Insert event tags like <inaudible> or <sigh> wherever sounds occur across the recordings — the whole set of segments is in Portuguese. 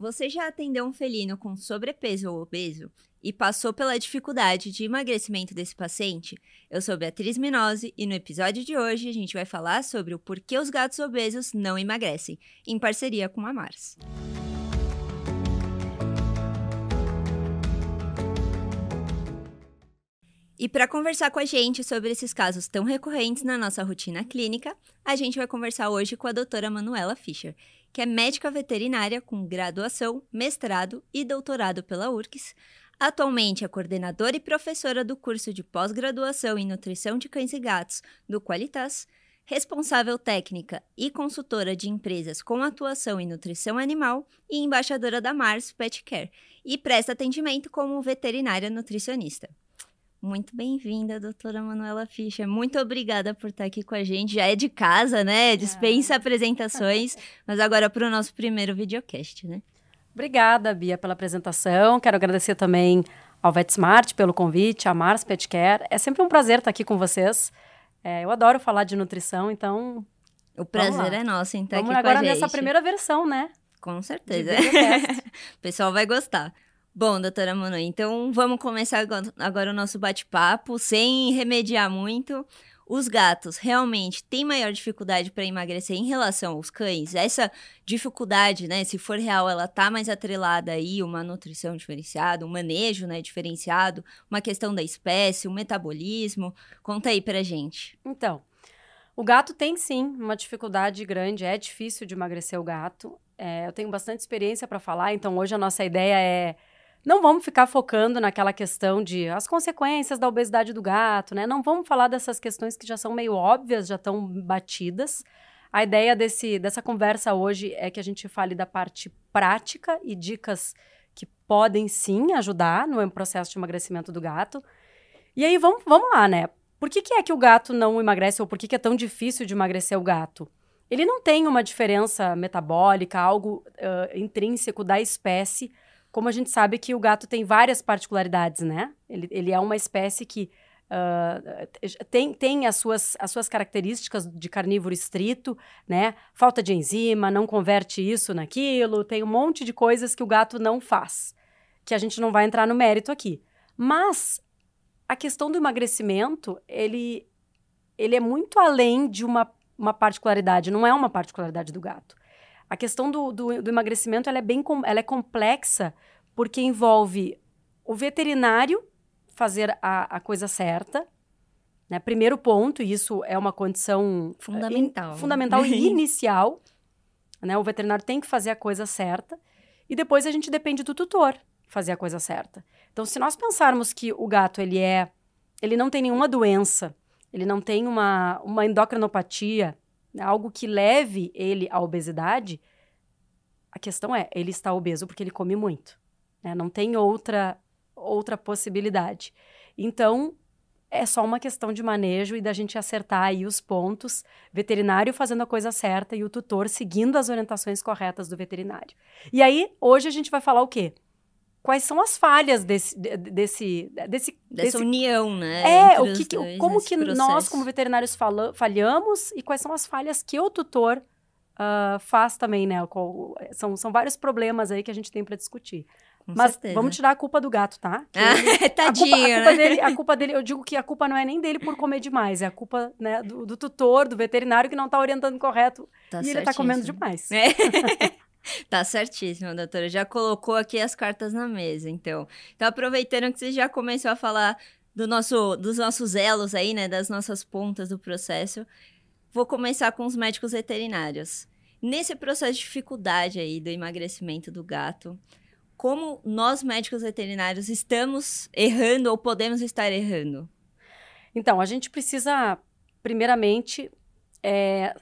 Você já atendeu um felino com sobrepeso ou obeso e passou pela dificuldade de emagrecimento desse paciente? Eu sou Beatriz Minose e no episódio de hoje a gente vai falar sobre o porquê os gatos obesos não emagrecem, em parceria com a Mars. E para conversar com a gente sobre esses casos tão recorrentes na nossa rotina clínica, a gente vai conversar hoje com a doutora Manuela Fischer, que é médica veterinária com graduação, mestrado e doutorado pela URCS. Atualmente é coordenadora e professora do curso de pós-graduação em nutrição de cães e gatos do Qualitas, responsável técnica e consultora de empresas com atuação em nutrição animal e embaixadora da Mars Pet Care, e presta atendimento como veterinária nutricionista. Muito bem-vinda, doutora Manuela Fischer. Muito obrigada por estar aqui com a gente. Já é de casa, né? Dispensa ah. apresentações, mas agora para o nosso primeiro videocast, né? Obrigada, Bia, pela apresentação. Quero agradecer também ao VetSmart pelo convite, a Mars Pet Care. É sempre um prazer estar aqui com vocês. É, eu adoro falar de nutrição, então. O prazer é nosso em estar Vamos aqui agora com a gente. nessa primeira versão, né? Com certeza. <laughs> o pessoal vai gostar. Bom, doutora Manu, então vamos começar agora o nosso bate-papo, sem remediar muito. Os gatos realmente têm maior dificuldade para emagrecer em relação aos cães? Essa dificuldade, né, se for real, ela tá mais atrelada aí uma nutrição diferenciada, um manejo, né, diferenciado, uma questão da espécie, o um metabolismo? Conta aí pra gente. Então, o gato tem sim uma dificuldade grande, é difícil de emagrecer o gato. É, eu tenho bastante experiência para falar, então hoje a nossa ideia é não vamos ficar focando naquela questão de as consequências da obesidade do gato, né? Não vamos falar dessas questões que já são meio óbvias, já estão batidas. A ideia desse, dessa conversa hoje é que a gente fale da parte prática e dicas que podem sim ajudar no processo de emagrecimento do gato. E aí vamos, vamos lá, né? Por que, que é que o gato não emagrece ou por que, que é tão difícil de emagrecer o gato? Ele não tem uma diferença metabólica, algo uh, intrínseco da espécie como a gente sabe que o gato tem várias particularidades, né? Ele, ele é uma espécie que uh, tem, tem as, suas, as suas características de carnívoro estrito, né? Falta de enzima, não converte isso naquilo, tem um monte de coisas que o gato não faz, que a gente não vai entrar no mérito aqui. Mas a questão do emagrecimento, ele, ele é muito além de uma, uma particularidade, não é uma particularidade do gato. A questão do, do, do emagrecimento ela é bem ela é complexa porque envolve o veterinário fazer a, a coisa certa. Né? Primeiro ponto, e isso é uma condição eh, fundamental, in, fundamental e inicial. Né? O veterinário tem que fazer a coisa certa. E depois a gente depende do tutor fazer a coisa certa. Então, se nós pensarmos que o gato ele é, ele não tem nenhuma doença, ele não tem uma, uma endocrinopatia, algo que leve ele à obesidade, a questão é, ele está obeso porque ele come muito. Né? Não tem outra, outra possibilidade. Então, é só uma questão de manejo e da gente acertar aí os pontos, veterinário fazendo a coisa certa e o tutor seguindo as orientações corretas do veterinário. E aí, hoje a gente vai falar o quê? Quais são as falhas desse, desse, desse dessa desse... união, né? É, o que, dois, como que processo. nós como veterinários fala, falhamos e quais são as falhas que o tutor uh, faz também, né? São, são vários problemas aí que a gente tem para discutir. Com Mas certeza. vamos tirar a culpa do gato, tá? <laughs> Ah, <laughs> tadinho, a culpa, a culpa, né? dele, a culpa dele, eu digo que a culpa não é nem dele por comer demais, é a culpa né, do, do tutor, do veterinário que não tá orientando correto tá e ele tá comendo demais. É. <laughs> Tá certíssimo, doutora. Já colocou aqui as cartas na mesa, então. Então, aproveitando que você já começou a falar do nosso, dos nossos elos aí, né? Das nossas pontas do processo, vou começar com os médicos veterinários. Nesse processo de dificuldade aí do emagrecimento do gato, como nós médicos veterinários estamos errando ou podemos estar errando? Então, a gente precisa, primeiramente, é,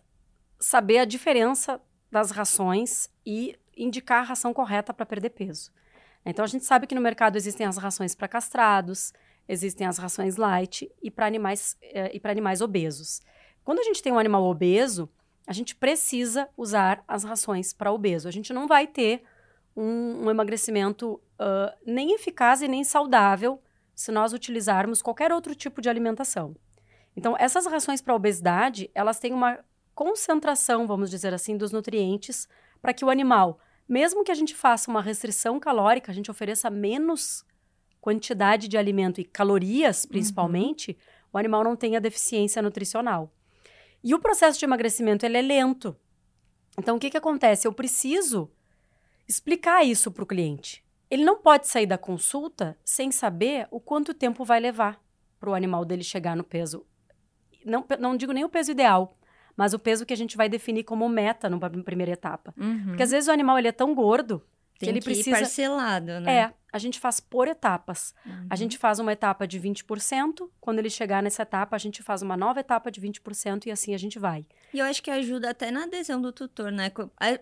saber a diferença das rações e indicar a ração correta para perder peso. Então a gente sabe que no mercado existem as rações para castrados, existem as rações light e para animais eh, e para animais obesos. Quando a gente tem um animal obeso, a gente precisa usar as rações para obeso. A gente não vai ter um, um emagrecimento uh, nem eficaz e nem saudável se nós utilizarmos qualquer outro tipo de alimentação. Então, essas rações para obesidade, elas têm uma concentração, vamos dizer assim, dos nutrientes para que o animal mesmo que a gente faça uma restrição calórica, a gente ofereça menos quantidade de alimento e calorias, principalmente, uhum. o animal não tenha deficiência nutricional. E o processo de emagrecimento ele é lento. Então, o que, que acontece? Eu preciso explicar isso para o cliente. Ele não pode sair da consulta sem saber o quanto tempo vai levar para o animal dele chegar no peso. Não, não digo nem o peso ideal, mas o peso que a gente vai definir como meta numa primeira etapa. Uhum. Porque às vezes o animal ele é tão gordo Tem que ele que precisa. Parcelado, né? É, a gente faz por etapas. Uhum. A gente faz uma etapa de 20%, quando ele chegar nessa etapa, a gente faz uma nova etapa de 20% e assim a gente vai. E eu acho que ajuda até na adesão do tutor, né?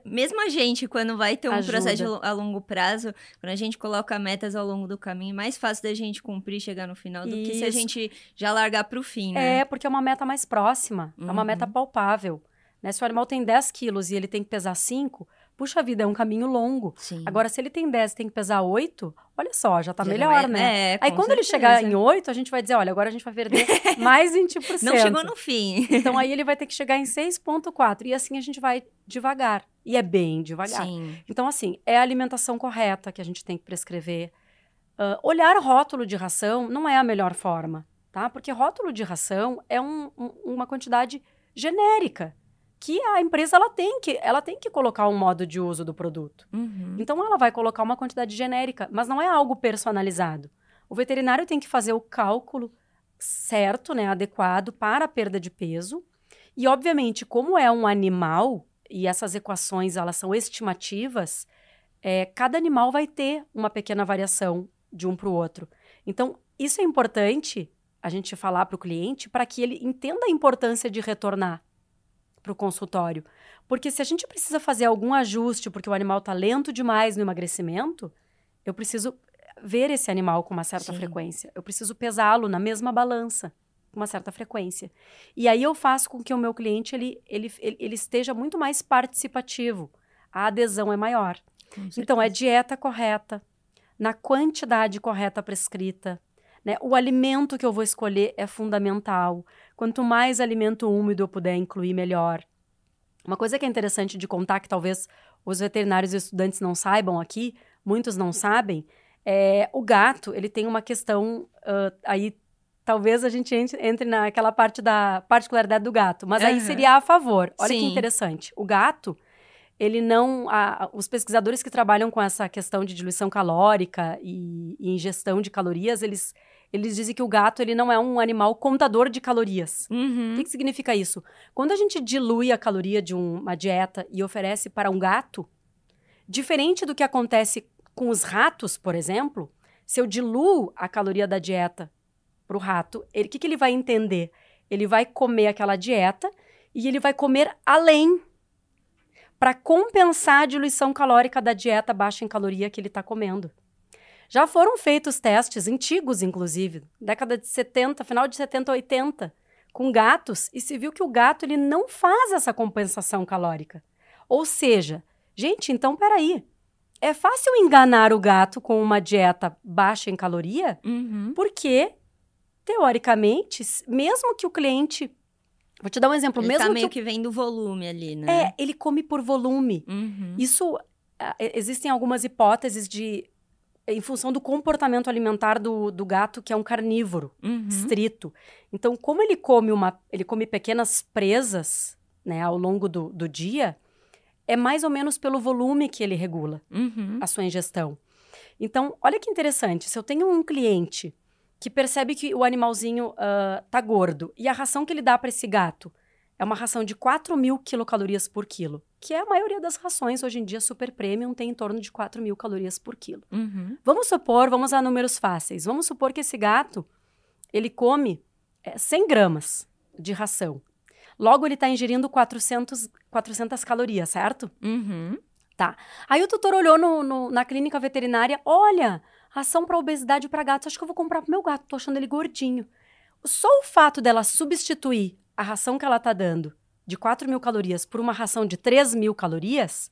Mesmo a gente, quando vai ter um ajuda. processo a longo prazo, quando a gente coloca metas ao longo do caminho, é mais fácil da gente cumprir chegar no final do Isso. que se a gente já largar para o fim, né? É, porque é uma meta mais próxima, uhum. é uma meta uhum. palpável. Né? Se o animal tem 10 quilos e ele tem que pesar 5, puxa vida, é um caminho longo. Sim. Agora, se ele tem 10 e tem que pesar 8, olha só, já tá já melhor, é, né? É, Aí quando certeza. ele chegar em 8, a gente vai dizer, olha, agora a gente vai perder <laughs> mais 20%. Não chegou no fim. então aí ele vai ter que chegar em 6,4. E assim a gente vai devagar. E é bem devagar. Sim. Então, assim, é a alimentação correta que a gente tem que prescrever. Uh, olhar rótulo de ração não é a melhor forma, tá? Porque rótulo de ração é um, um, uma quantidade genérica que a empresa ela tem que ela tem que colocar um modo de uso do produto. Uhum. Então ela vai colocar uma quantidade genérica, mas não é algo personalizado. O veterinário tem que fazer o cálculo certo, né, adequado para a perda de peso. E obviamente, como é um animal e essas equações elas são estimativas, é, cada animal vai ter uma pequena variação de um para o outro. Então isso é importante a gente falar para o cliente para que ele entenda a importância de retornar para o consultório. Porque se a gente precisa fazer algum ajuste porque o animal está lento demais no emagrecimento, eu preciso ver esse animal com uma certa Sim. frequência. Eu preciso pesá-lo na mesma balança com uma certa frequência. E aí eu faço com que o meu cliente ele, ele, ele, ele esteja muito mais participativo. A adesão é maior. Então, é dieta correta, na quantidade correta prescrita, né? O alimento que eu vou escolher é fundamental. Quanto mais alimento úmido eu puder incluir, melhor. Uma coisa que é interessante de contar, que talvez os veterinários e estudantes não saibam aqui, muitos não sabem, é o gato, ele tem uma questão uh, aí talvez a gente entre naquela parte da particularidade do gato, mas uhum. aí seria a favor. Olha Sim. que interessante. O gato, ele não. A, os pesquisadores que trabalham com essa questão de diluição calórica e, e ingestão de calorias, eles eles dizem que o gato ele não é um animal contador de calorias. Uhum. O que, que significa isso? Quando a gente dilui a caloria de um, uma dieta e oferece para um gato, diferente do que acontece com os ratos, por exemplo, se eu diluo a caloria da dieta para o rato, o que, que ele vai entender? Ele vai comer aquela dieta e ele vai comer além para compensar a diluição calórica da dieta baixa em caloria que ele está comendo. Já foram feitos testes, antigos inclusive, década de 70, final de 70, 80, com gatos, e se viu que o gato ele não faz essa compensação calórica. Ou seja, gente, então peraí. É fácil enganar o gato com uma dieta baixa em caloria, uhum. porque, teoricamente, mesmo que o cliente Vou te dar um exemplo. Ele mesmo tá meio que, que vem do volume ali, né? É, ele come por volume. Uhum. Isso, existem algumas hipóteses de em função do comportamento alimentar do, do gato, que é um carnívoro uhum. estrito. Então, como ele come uma, ele come pequenas presas, né, ao longo do, do dia, é mais ou menos pelo volume que ele regula uhum. a sua ingestão. Então, olha que interessante. Se eu tenho um cliente que percebe que o animalzinho uh, tá gordo e a ração que ele dá para esse gato é uma ração de 4 mil quilocalorias por quilo que é a maioria das rações hoje em dia super premium tem em torno de 4 mil calorias por quilo. Uhum. Vamos supor, vamos a números fáceis, vamos supor que esse gato, ele come é, 100 gramas de ração. Logo, ele está ingerindo 400, 400 calorias, certo? Uhum. Tá. Aí o tutor olhou no, no, na clínica veterinária, olha, ração para obesidade para gatos, acho que eu vou comprar pro meu gato, tô achando ele gordinho. Só o fato dela substituir a ração que ela tá dando de 4 mil calorias por uma ração de 3 mil calorias,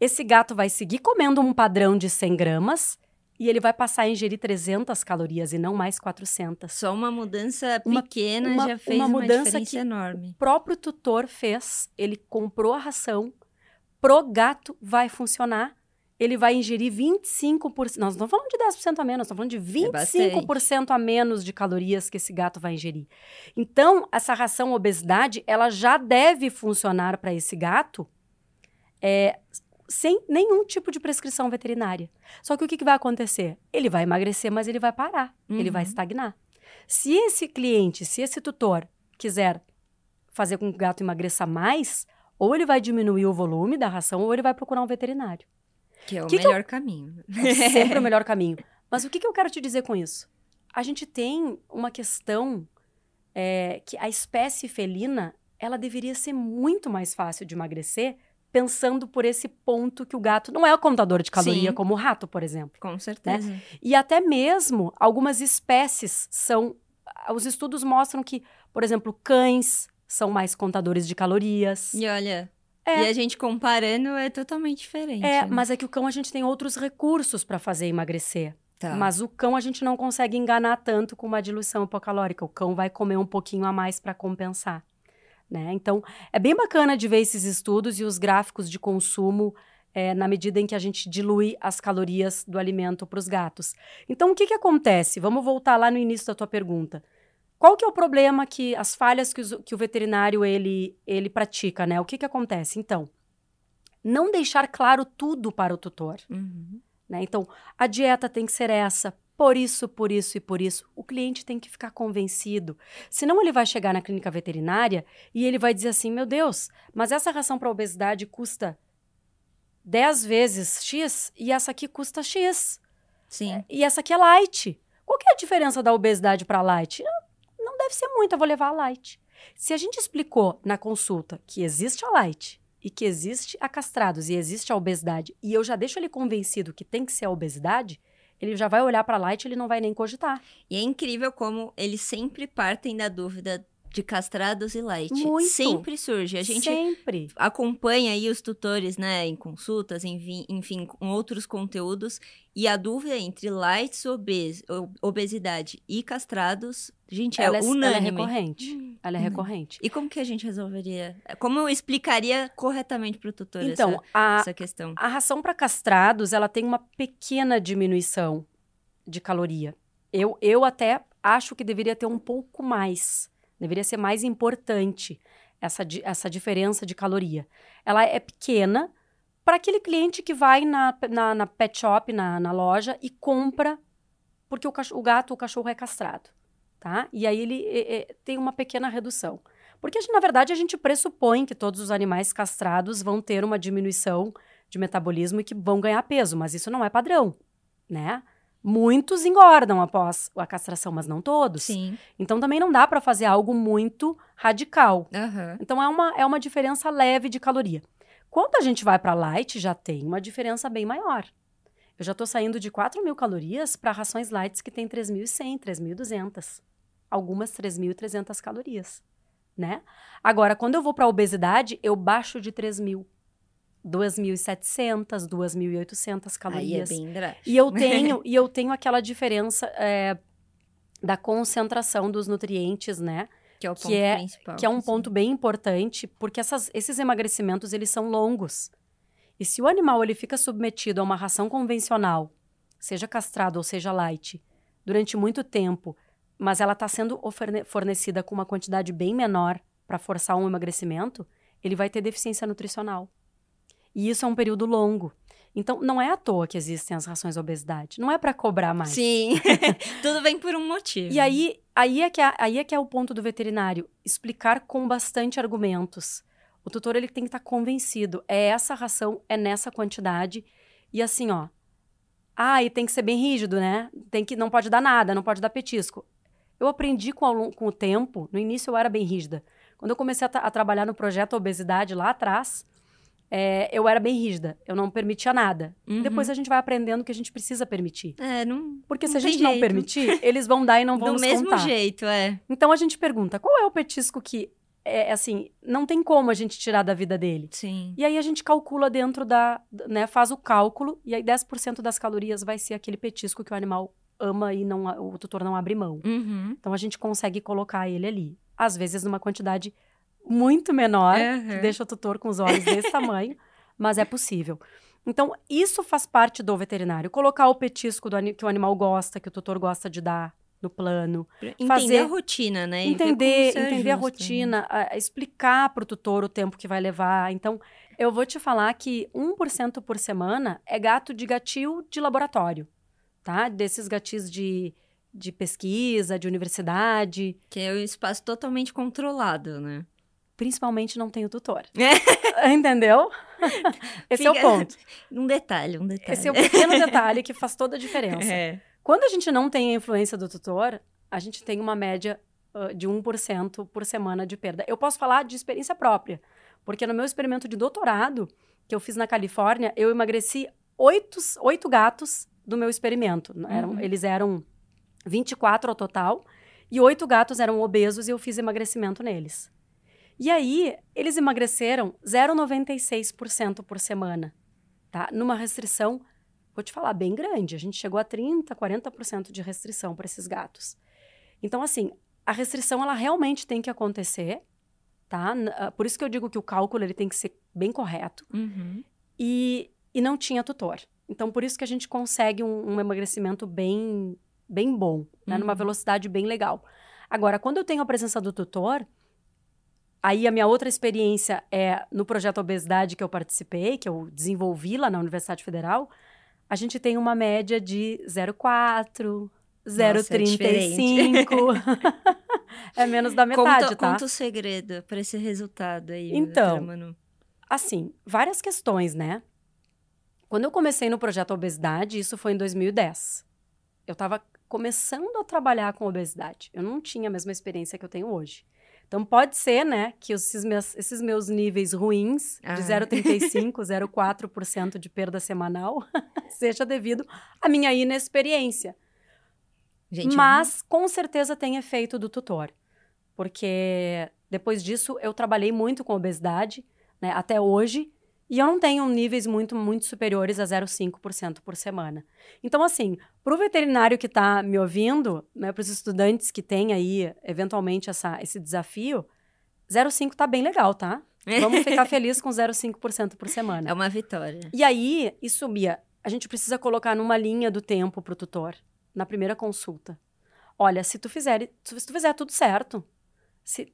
esse gato vai seguir comendo um padrão de 100 gramas e ele vai passar a ingerir 300 calorias e não mais 400. Só uma mudança pequena uma, já fez uma, uma mudança diferença que enorme. O próprio tutor fez, ele comprou a ração, pro gato vai funcionar ele vai ingerir 25%. Nós não estamos falando de 10% a menos, nós estamos falando de 25% a menos de calorias que esse gato vai ingerir. Então, essa ração obesidade, ela já deve funcionar para esse gato é, sem nenhum tipo de prescrição veterinária. Só que o que, que vai acontecer? Ele vai emagrecer, mas ele vai parar, uhum. ele vai estagnar. Se esse cliente, se esse tutor quiser fazer com que o gato emagreça mais, ou ele vai diminuir o volume da ração, ou ele vai procurar um veterinário. Que é o que melhor que eu... caminho. <laughs> É sempre o melhor caminho. Mas o que, que eu quero te dizer com isso? A gente tem uma questão é, que a espécie felina ela deveria ser muito mais fácil de emagrecer pensando por esse ponto que o gato não é o contador de caloria Sim. como o rato, por exemplo. Com certeza. Né? E até mesmo algumas espécies são. Os estudos mostram que, por exemplo, cães são mais contadores de calorias. E olha, é. E a gente comparando é totalmente diferente. É, né? mas é que o cão a gente tem outros recursos para fazer emagrecer. Tá. Mas o cão a gente não consegue enganar tanto com uma diluição hipocalórica. O cão vai comer um pouquinho a mais para compensar. Né? Então, é bem bacana de ver esses estudos e os gráficos de consumo é, na medida em que a gente dilui as calorias do alimento para os gatos. Então, o que, que acontece? Vamos voltar lá no início da tua pergunta. Qual que é o problema que as falhas que, os, que o veterinário ele, ele pratica, né? O que que acontece? Então, não deixar claro tudo para o tutor. Uhum. Né? Então, a dieta tem que ser essa, por isso, por isso e por isso. O cliente tem que ficar convencido. Senão ele vai chegar na clínica veterinária e ele vai dizer assim: meu Deus, mas essa ração para obesidade custa 10 vezes X e essa aqui custa X. Sim. E essa aqui é light. Qual que é a diferença da obesidade para light? Deve ser muito, eu vou levar a light. Se a gente explicou na consulta que existe a light e que existe a castrados e existe a obesidade, e eu já deixo ele convencido que tem que ser a obesidade, ele já vai olhar para a light ele não vai nem cogitar. E é incrível como eles sempre partem da dúvida de castrados e light. Muito. Sempre surge. A gente Sempre. acompanha aí os tutores, né, em consultas, enfim, enfim, com outros conteúdos. E a dúvida entre lights, obes, obesidade e castrados, gente, é ela é, unânime. Ela é recorrente. Hum, ela é hum. recorrente. E como que a gente resolveria? Como eu explicaria corretamente para o tutor então, essa, a, essa questão? A ração para castrados, ela tem uma pequena diminuição de caloria. Eu, eu até acho que deveria ter um pouco mais. Deveria ser mais importante essa, essa diferença de caloria. Ela é pequena para aquele cliente que vai na, na, na pet shop, na, na, loja, e compra porque o, o gato, o cachorro é castrado, tá? E aí ele é, é, tem uma pequena redução. Porque, na verdade, a gente pressupõe que todos os animais castrados vão ter uma diminuição de metabolismo e que vão ganhar peso, mas isso não é padrão, né? Muitos engordam após a castração, mas não todos. Sim. Então também não dá para fazer algo muito radical. Uhum. Então é uma, é uma diferença leve de caloria. Quando a gente vai para light, já tem uma diferença bem maior. Eu já estou saindo de 4 mil calorias para rações lights que tem 3.100, 3.200. Algumas 3.300 calorias, né? Agora, quando eu vou para obesidade, eu baixo de 3.000. 2.700, 2.800 calorias. Aí é bem drástico. E eu <laughs> tenho, e eu tenho aquela diferença é, da concentração dos nutrientes, né? Que é o ponto que é, principal. Que é um assim. ponto bem importante, porque essas, esses emagrecimentos, eles são longos. E se o animal ele fica submetido a uma ração convencional, seja castrado ou seja light, durante muito tempo, mas ela está sendo fornecida com uma quantidade bem menor para forçar um emagrecimento, ele vai ter deficiência nutricional. E isso é um período longo. Então, não é à toa que existem as rações obesidade. Não é para cobrar mais. Sim. <laughs> Tudo vem por um motivo. E aí, aí, é que é, aí é que é o ponto do veterinário. Explicar com bastante argumentos. O tutor ele tem que estar tá convencido. É essa ração, é nessa quantidade. E assim, ó. Ah, e tem que ser bem rígido, né? Tem que, não pode dar nada, não pode dar petisco. Eu aprendi com, com o tempo. No início eu era bem rígida. Quando eu comecei a, a trabalhar no projeto Obesidade lá atrás, é, eu era bem rígida, eu não permitia nada. Uhum. Depois a gente vai aprendendo que a gente precisa permitir. É, não. Porque não se a gente não permitir, eles vão dar e não <laughs> vão Do nos mesmo contar. jeito, é. Então a gente pergunta: qual é o petisco que é assim, não tem como a gente tirar da vida dele. Sim. E aí a gente calcula dentro da, né, faz o cálculo e aí 10% das calorias vai ser aquele petisco que o animal ama e não o tutor não abre mão. Uhum. Então a gente consegue colocar ele ali, às vezes numa quantidade muito menor, uhum. que deixa o tutor com os olhos desse <laughs> tamanho mas é possível. Então, isso faz parte do veterinário. Colocar o petisco do, que o animal gosta, que o tutor gosta de dar no plano. Entender fazer, a rotina, né? Entender, entender a rotina, a, a explicar para o tutor o tempo que vai levar. Então, eu vou te falar que 1% por semana é gato de gatil de laboratório, tá? Desses gatis de, de pesquisa, de universidade. Que é um espaço totalmente controlado, né? Principalmente não tem o tutor. <laughs> Entendeu? Esse Fica... é o ponto. <laughs> Um detalhe, um detalhe. Esse é o pequeno detalhe que faz toda a <laughs> diferença. É. Quando a gente não tem a influência do tutor, a gente tem uma média uh, de 1% por semana de perda. Eu posso falar de experiência própria, porque no meu experimento de doutorado, que eu fiz na Califórnia, eu emagreci oito, oito gatos do meu experimento. Eram, uhum. Eles eram 24 ao total, e oito gatos eram obesos e eu fiz emagrecimento neles. E aí, eles emagreceram 0,96% por semana, tá? Numa restrição vou te falar, bem grande. A gente chegou a 30%, 40% de restrição para esses gatos. Então, assim, a restrição, ela realmente tem que acontecer, tá? Ah, por isso que eu digo que o cálculo, ele tem que ser bem correto. Uhum. E, e não tinha tutor. Então, por isso que a gente consegue um, um emagrecimento bem, bem bom, né? Uhum. Numa velocidade bem legal. Agora, quando eu tenho a presença do tutor, aí a minha outra experiência é no projeto Obesidade que eu participei, que eu desenvolvi lá na Universidade Federal, a gente tem uma média de 0,4, 0,35. É, <laughs> é menos da metade, conta, tá? Conta o segredo para esse resultado aí, Então, assim, várias questões, né? Quando eu comecei no projeto Obesidade, isso foi em 2010. Eu estava começando a trabalhar com obesidade. Eu não tinha a mesma experiência que eu tenho hoje. Então, pode ser, né, que esses meus, esses meus níveis ruins, ah. de 0,35%, 0,4% de perda semanal, <laughs> seja devido à minha inexperiência. Gente, Mas, com certeza, tem efeito do tutor. Porque depois disso, eu trabalhei muito com obesidade, né, até hoje, e eu não tenho níveis muito, muito superiores a 0,5% por semana. Então, assim, para o veterinário que está me ouvindo, né, para os estudantes que têm aí, eventualmente, essa, esse desafio, 0,5 está bem legal, tá? <laughs> Vamos ficar felizes com 0,5% por semana. É uma vitória. E aí, isso, Bia, a gente precisa colocar numa linha do tempo para o tutor, na primeira consulta. Olha, se tu fizer, se tu fizer tudo certo, se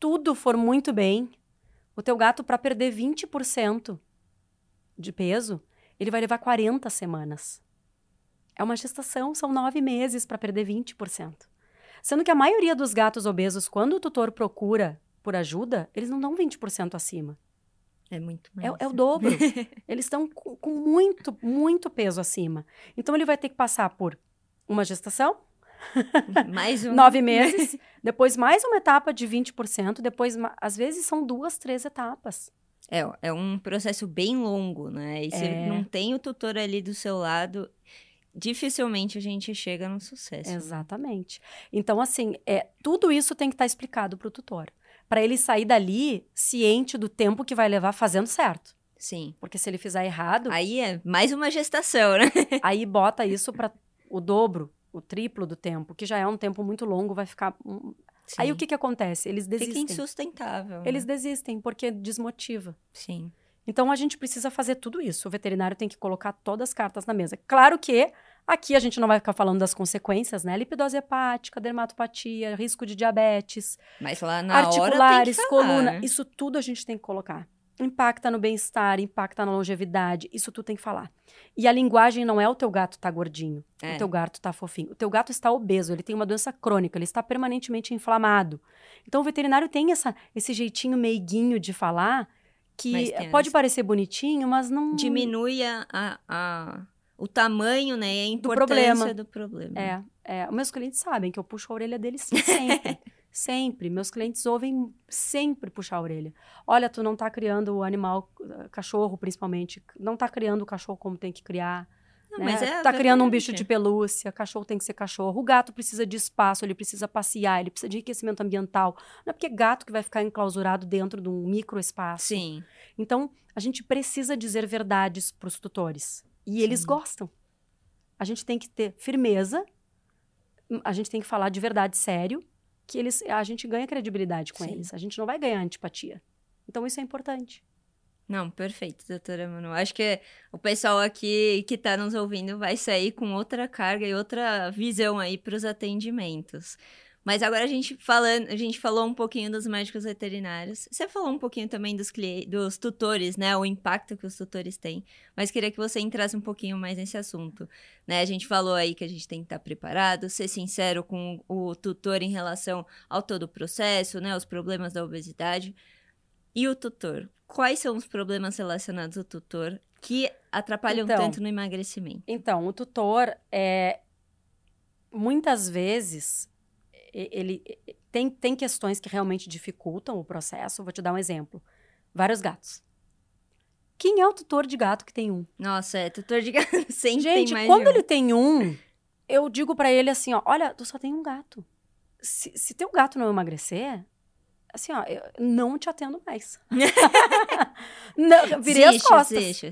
tudo for muito bem, o teu gato, para perder 20% de peso, ele vai levar 40 semanas. É uma gestação, são nove meses para perder 20%. Sendo que a maioria dos gatos obesos, quando o tutor procura por ajuda, eles não dão 20% acima. É muito mais. É, é o dobro. <laughs> eles estão com, com muito, muito peso acima. Então, ele vai ter que passar por uma gestação, <laughs> mais um. Nove meses. <laughs> depois mais uma etapa de 20%. Depois, às vezes, são duas, três etapas. É, é um processo bem longo, né? E se é. não tem o tutor ali do seu lado, dificilmente a gente chega no sucesso. Exatamente. Então, assim, é, tudo isso tem que estar tá explicado para o tutor. Para ele sair dali ciente do tempo que vai levar fazendo certo. Sim. Porque se ele fizer errado. Aí é mais uma gestação, né? aí bota isso para o dobro o triplo do tempo, que já é um tempo muito longo, vai ficar. Aí o que, que acontece? Eles desistem. Fica insustentável. Eles né? desistem porque desmotiva. Sim. Então a gente precisa fazer tudo isso. O veterinário tem que colocar todas as cartas na mesa. Claro que aqui a gente não vai ficar falando das consequências, né? Lipidose hepática, dermatopatia, risco de diabetes, Mas lá na articulares, hora coluna, né? isso tudo a gente tem que colocar impacta no bem-estar, impacta na longevidade, isso tu tem que falar. E a linguagem não é o teu gato tá gordinho, é. o teu gato tá fofinho. O teu gato está obeso, ele tem uma doença crônica, ele está permanentemente inflamado. Então o veterinário tem essa, esse jeitinho meiguinho de falar que pode parecer bonitinho, mas não diminui a, a, o tamanho, né, a importância do problema. Do problema. É, é, os meus clientes sabem que eu puxo a orelha deles sempre. <laughs> Sempre. Meus clientes ouvem sempre puxar a orelha. Olha, tu não tá criando o animal, ah, cachorro principalmente, não tá criando o cachorro como tem que criar. Não, né? mas é tá criando um bicho de pelúcia, cachorro tem que ser cachorro. O gato precisa de espaço, ele precisa passear, ele precisa de enriquecimento ambiental. Não é porque gato que vai ficar enclausurado dentro de um microespaço. Sim. Então, a gente precisa dizer verdades para os tutores. E Sim. eles gostam. A gente tem que ter firmeza, a gente tem que falar de verdade sério que eles, a gente ganha credibilidade com Sim. eles. A gente não vai ganhar antipatia. Então isso é importante. Não, perfeito, doutora Manu. Acho que o pessoal aqui que está nos ouvindo vai sair com outra carga e outra visão aí para os atendimentos. Mas agora a gente falando, a gente falou um pouquinho dos médicos veterinários. Você falou um pouquinho também dos, dos tutores, né? O impacto que os tutores têm. Mas queria que você entrasse um pouquinho mais nesse assunto. Né? A gente falou aí que a gente tem que estar preparado, ser sincero com o tutor em relação ao todo o processo, né? Os problemas da obesidade. E o tutor? Quais são os problemas relacionados ao tutor que atrapalham então, tanto no emagrecimento? Então, o tutor é muitas vezes ele tem, tem questões que realmente dificultam o processo. Vou te dar um exemplo. Vários gatos. Quem é o tutor de gato que tem um? Nossa, é tutor de gato <laughs> sempre Gente, tem mais quando um. ele tem um, eu digo para ele assim, ó, olha, tu só tem um gato. Se, se teu gato não emagrecer, assim, ó, eu não te atendo mais. <laughs> não, virei as costas.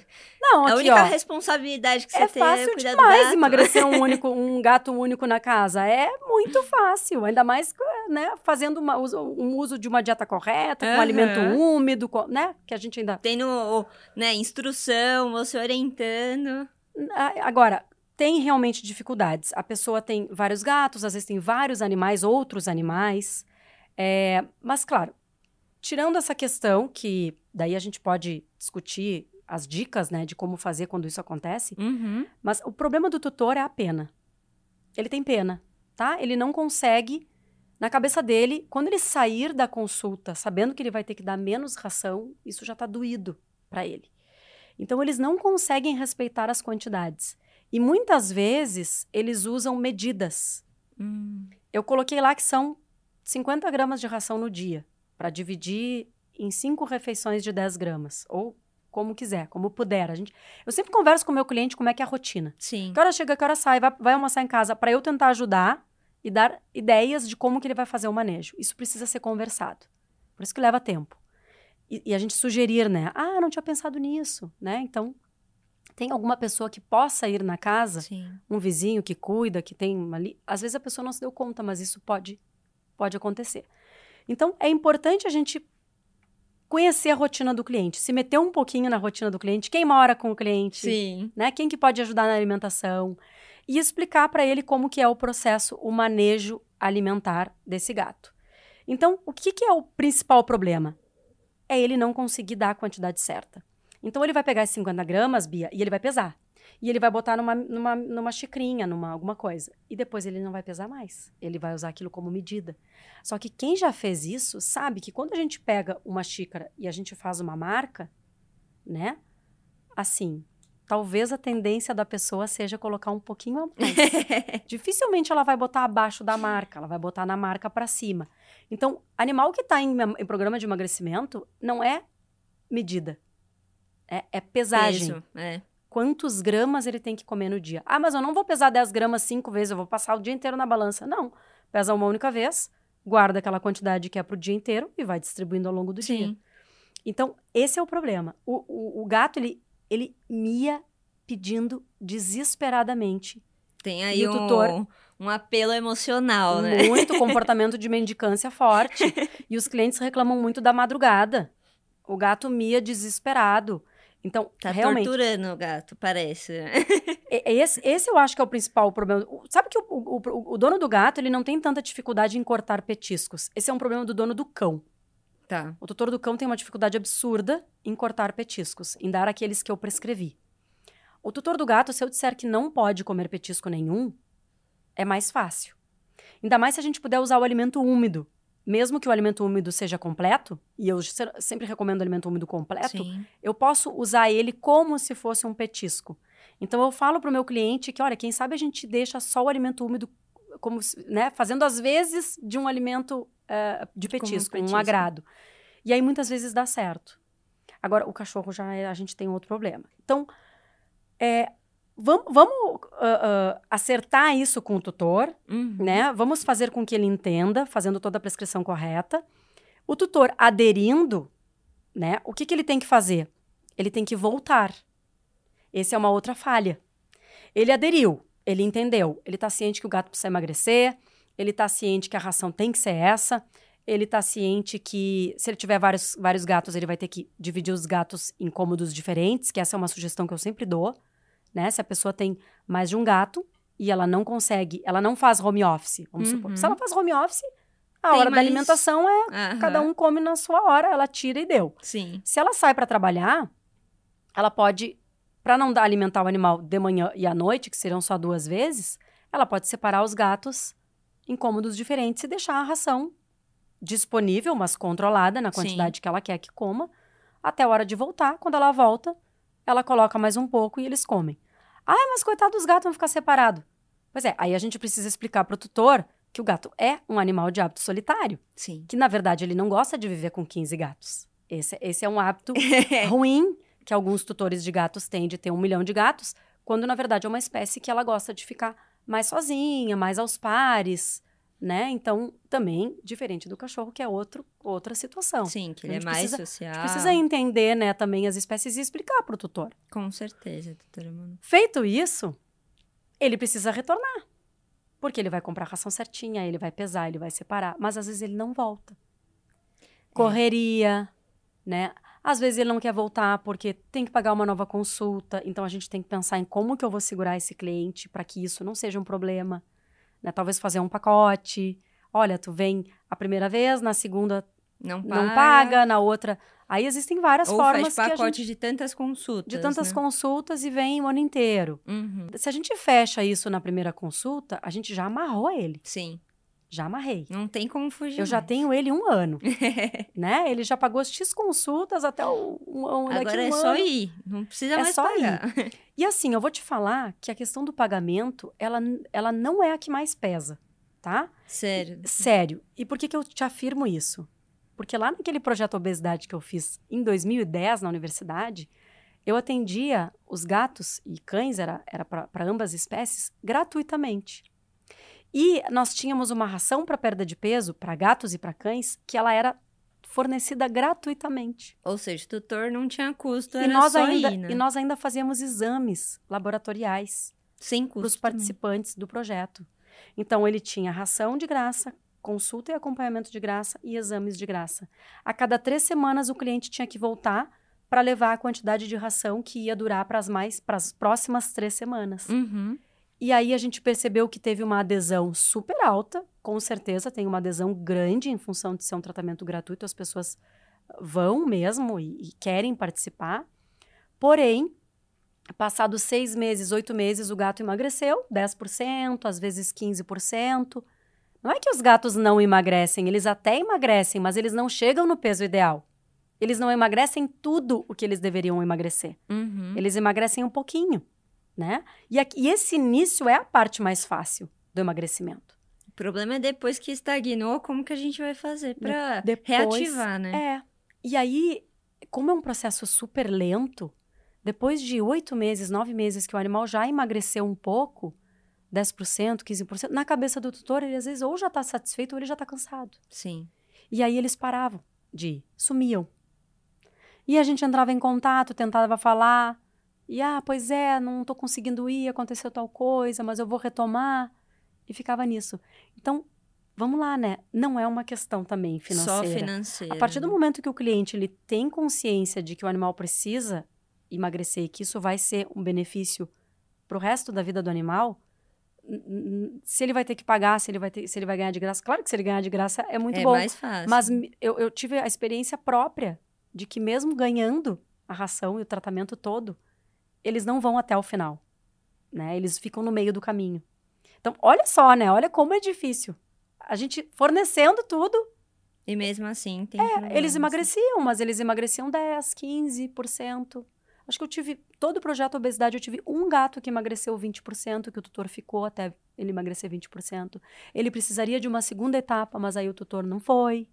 Não, aqui, a única ó, responsabilidade que você é tem é fácil demais emagrecer um <laughs> único, um gato único na casa. É muito fácil, ainda mais, né, fazendo uma, um uso de uma dieta correta, com um alimento úmido, com, né, que a gente ainda tendo, né, instrução, você orientando. Agora, tem realmente dificuldades. A pessoa tem vários gatos, às vezes tem vários animais, outros animais. É, mas, claro, tirando essa questão, que daí a gente pode discutir as dicas, né, de como fazer quando isso acontece, uhum. mas o problema do tutor é a pena. Ele tem pena, tá? Ele não consegue, na cabeça dele, quando ele sair da consulta, sabendo que ele vai ter que dar menos ração, isso já tá doído para ele. Então, eles não conseguem respeitar as quantidades. E muitas vezes, eles usam medidas. Hum. Eu coloquei lá que são 50 gramas de ração no dia, para dividir em cinco refeições de 10 gramas, ou como quiser, como puder. A gente, eu sempre converso com o meu cliente como é que é a rotina. Sim. Que hora chega, que hora sai, vai, vai almoçar em casa, para eu tentar ajudar e dar ideias de como que ele vai fazer o manejo. Isso precisa ser conversado. Por isso que leva tempo. E, e a gente sugerir, né? Ah, não tinha pensado nisso, né? Então, tem alguma pessoa que possa ir na casa, Sim. um vizinho que cuida, que tem ali. Às vezes a pessoa não se deu conta, mas isso pode pode acontecer. Então, é importante a gente conhecer a rotina do cliente, se meter um pouquinho na rotina do cliente, quem mora com o cliente, Sim. né? Quem que pode ajudar na alimentação e explicar para ele como que é o processo, o manejo alimentar desse gato. Então, o que, que é o principal problema? É ele não conseguir dar a quantidade certa. Então, ele vai pegar esses 50 gramas, Bia, e ele vai pesar e ele vai botar numa, numa, numa xicrinha, numa alguma coisa. E depois ele não vai pesar mais. Ele vai usar aquilo como medida. Só que quem já fez isso sabe que quando a gente pega uma xícara e a gente faz uma marca, né? Assim, talvez a tendência da pessoa seja colocar um pouquinho a mais. <laughs> Dificilmente ela vai botar abaixo da marca, ela vai botar na marca para cima. Então, animal que está em, em, programa de emagrecimento não é medida, é, é pesagem. Peso, é quantos gramas ele tem que comer no dia. Ah, mas eu não vou pesar 10 gramas cinco vezes, eu vou passar o dia inteiro na balança. Não. Pesa uma única vez, guarda aquela quantidade que é para o dia inteiro e vai distribuindo ao longo do Sim. dia. Então, esse é o problema. O, o, o gato, ele, ele mia pedindo desesperadamente. Tem aí um, tutor, um apelo emocional, né? Muito <laughs> comportamento de mendicância forte. e os clientes reclamam muito da madrugada. O gato mia desesperado. Então, tá realmente, torturando o gato, parece. <laughs> esse, esse eu acho que é o principal problema. Sabe que o, o, o, dono do gato, ele não tem tanta dificuldade em cortar petiscos. Esse é um problema do dono do cão. Tá. O tutor do cão tem uma dificuldade absurda em cortar petiscos, em dar aqueles que eu prescrevi. O tutor do gato, se eu disser que não pode comer petisco nenhum, é mais fácil. Ainda mais se a gente puder usar o alimento úmido mesmo que o alimento úmido seja completo, e eu sempre recomendo alimento úmido completo, Sim. eu posso usar ele como se fosse um petisco. Então eu falo para o meu cliente que, olha, quem sabe a gente deixa só o alimento úmido como, né, fazendo às vezes de um alimento uh, de petisco, petisco, um agrado. E aí muitas vezes dá certo. Agora o cachorro já é, a gente tem outro problema. Então é, vamos, vamos uh, uh, acertar isso com o tutor, uhum. né? Vamos fazer com que ele entenda, fazendo toda a prescrição correta. O tutor aderindo, né? O que, que ele tem que fazer? Ele tem que voltar. Essa é uma outra falha. Ele aderiu, ele entendeu, ele está ciente que o gato precisa emagrecer, ele está ciente que a ração tem que ser essa. ele está ciente que se ele tiver vários, vários gatos, ele vai ter que dividir os gatos em cômodos diferentes, que essa é uma sugestão que eu sempre dou, né? Se a pessoa tem mais de um gato e ela não consegue, ela não faz home office, vamos Uhum. supor. Se ela faz home office, a Tem hora da mais- alimentação é Aham. cada um come na sua hora, ela tira e deu. Sim. Se ela sai para trabalhar, ela pode, para não dar alimentar o animal de manhã e à noite, que seriam só duas vezes, ela pode separar os gatos em cômodos diferentes e deixar a ração disponível, mas controlada na Sim. quantidade que ela quer que coma, até a hora de voltar. Quando ela volta, ela coloca mais um pouco e eles comem. Ah, mas coitado dos gatos vão ficar separados. Pois é, aí a gente precisa explicar para o tutor que o gato é um animal de hábito solitário Sim. que na verdade ele não gosta de viver com 15 gatos. Esse, esse é um hábito <laughs> ruim que alguns tutores de gatos têm de ter um milhão de gatos, quando na verdade é uma espécie que ela gosta de ficar mais sozinha, mais aos pares, né? Então, também diferente do cachorro, que é outro, outra situação. Sim, que ele é mais precisa- social. A gente precisa entender, né, também as espécies e explicar para o tutor. Com certeza, doutora. Feito isso, ele precisa retornar. Porque ele vai comprar a ração certinha, ele vai pesar, ele vai separar, mas às vezes ele não volta. Correria, né? Às vezes ele não quer voltar porque tem que pagar uma nova consulta, então a gente tem que pensar em como que eu vou segurar esse cliente para que isso não seja um problema, né? Talvez fazer um pacote. Olha, tu vem a primeira vez, na segunda Não paga. não paga, na outra. Aí existem várias Ou formas faz pacote gente, de tantas consultas. de tantas né? consultas e vem o ano inteiro. Uhum. Se a gente fecha isso na primeira consulta, a gente já amarrou ele. Sim. Já amarrei. Não tem como fugir. Eu já tenho ele um ano, <laughs> né? Ele já pagou X consultas até o, um, um, Agora um é só ano. ir. Não precisa É mais só pagar. E assim, eu vou te falar que a questão do pagamento, ela, ela não é a que mais pesa, tá? Sério. Sério. E por que, que eu te afirmo isso? Porque lá naquele projeto Obesidade que eu fiz em 2010 na universidade, eu atendia os gatos e cães, era, era para ambas espécies, gratuitamente. E nós tínhamos uma ração para perda de peso, para gatos e para cães, que ela era fornecida gratuitamente. Ou seja, o tutor não tinha custo, E era nós, só ainda, ir, né? e nós ainda fazíamos exames laboratoriais Sem para os custo também. participantes do projeto. Então, ele tinha ração de graça, consulta e acompanhamento de graça e exames de graça. A cada três semanas, o cliente tinha que voltar para levar a quantidade de ração que ia durar para as mais para as próximas três semanas. Uhum. E aí a gente percebeu que teve uma adesão super alta, com certeza tem uma adesão grande em função de ser um tratamento gratuito, as pessoas vão mesmo e, e querem participar. Porém, passados seis meses, oito meses, o gato emagreceu 10%, às vezes 15%. Não é que os gatos não emagrecem, eles até emagrecem, mas eles não chegam no peso ideal. Eles não emagrecem tudo o que eles deveriam emagrecer. Uhum. Eles emagrecem um pouquinho, né? E, aqui- e esse início é a parte mais fácil do emagrecimento. O problema é depois que estagnou, como que a gente vai fazer pra depois- reativar, né? É. E aí, como é um processo super lento, depois de oito meses, nove meses que o animal já emagreceu um pouco, 10%, 15%, na cabeça do tutor, ele às vezes ou já está satisfeito ou ele já está cansado. Sim. E aí eles paravam de ir, sumiam. E a gente entrava em contato, tentava falar. E, ah, pois é, não estou conseguindo ir, aconteceu tal coisa, mas eu vou retomar. E ficava nisso. Então, vamos lá, né? Não é uma questão também financeira. Só financeira. A partir do né? momento que o cliente ele tem consciência de que o animal precisa emagrecer e que isso vai ser um benefício para o resto da vida do animal, se ele vai ter que pagar, se ele vai, ter, se ele vai ganhar de graça, claro que se ele ganhar de graça é muito é bom. mais fácil. Mas eu, eu tive a experiência própria de que mesmo ganhando a ração e o tratamento todo, eles não vão até o final, né? Eles ficam no meio do caminho. Então, olha só, né? Olha como é difícil. A gente fornecendo tudo, E mesmo assim, tem é, eles emagreciam, mas eles emagreciam 10, 15%. Acho que eu tive, todo o projeto obesidade, eu tive um gato que emagreceu 20%, que o tutor ficou até ele emagrecer 20%. Ele precisaria de uma segunda etapa, mas aí o tutor não foi.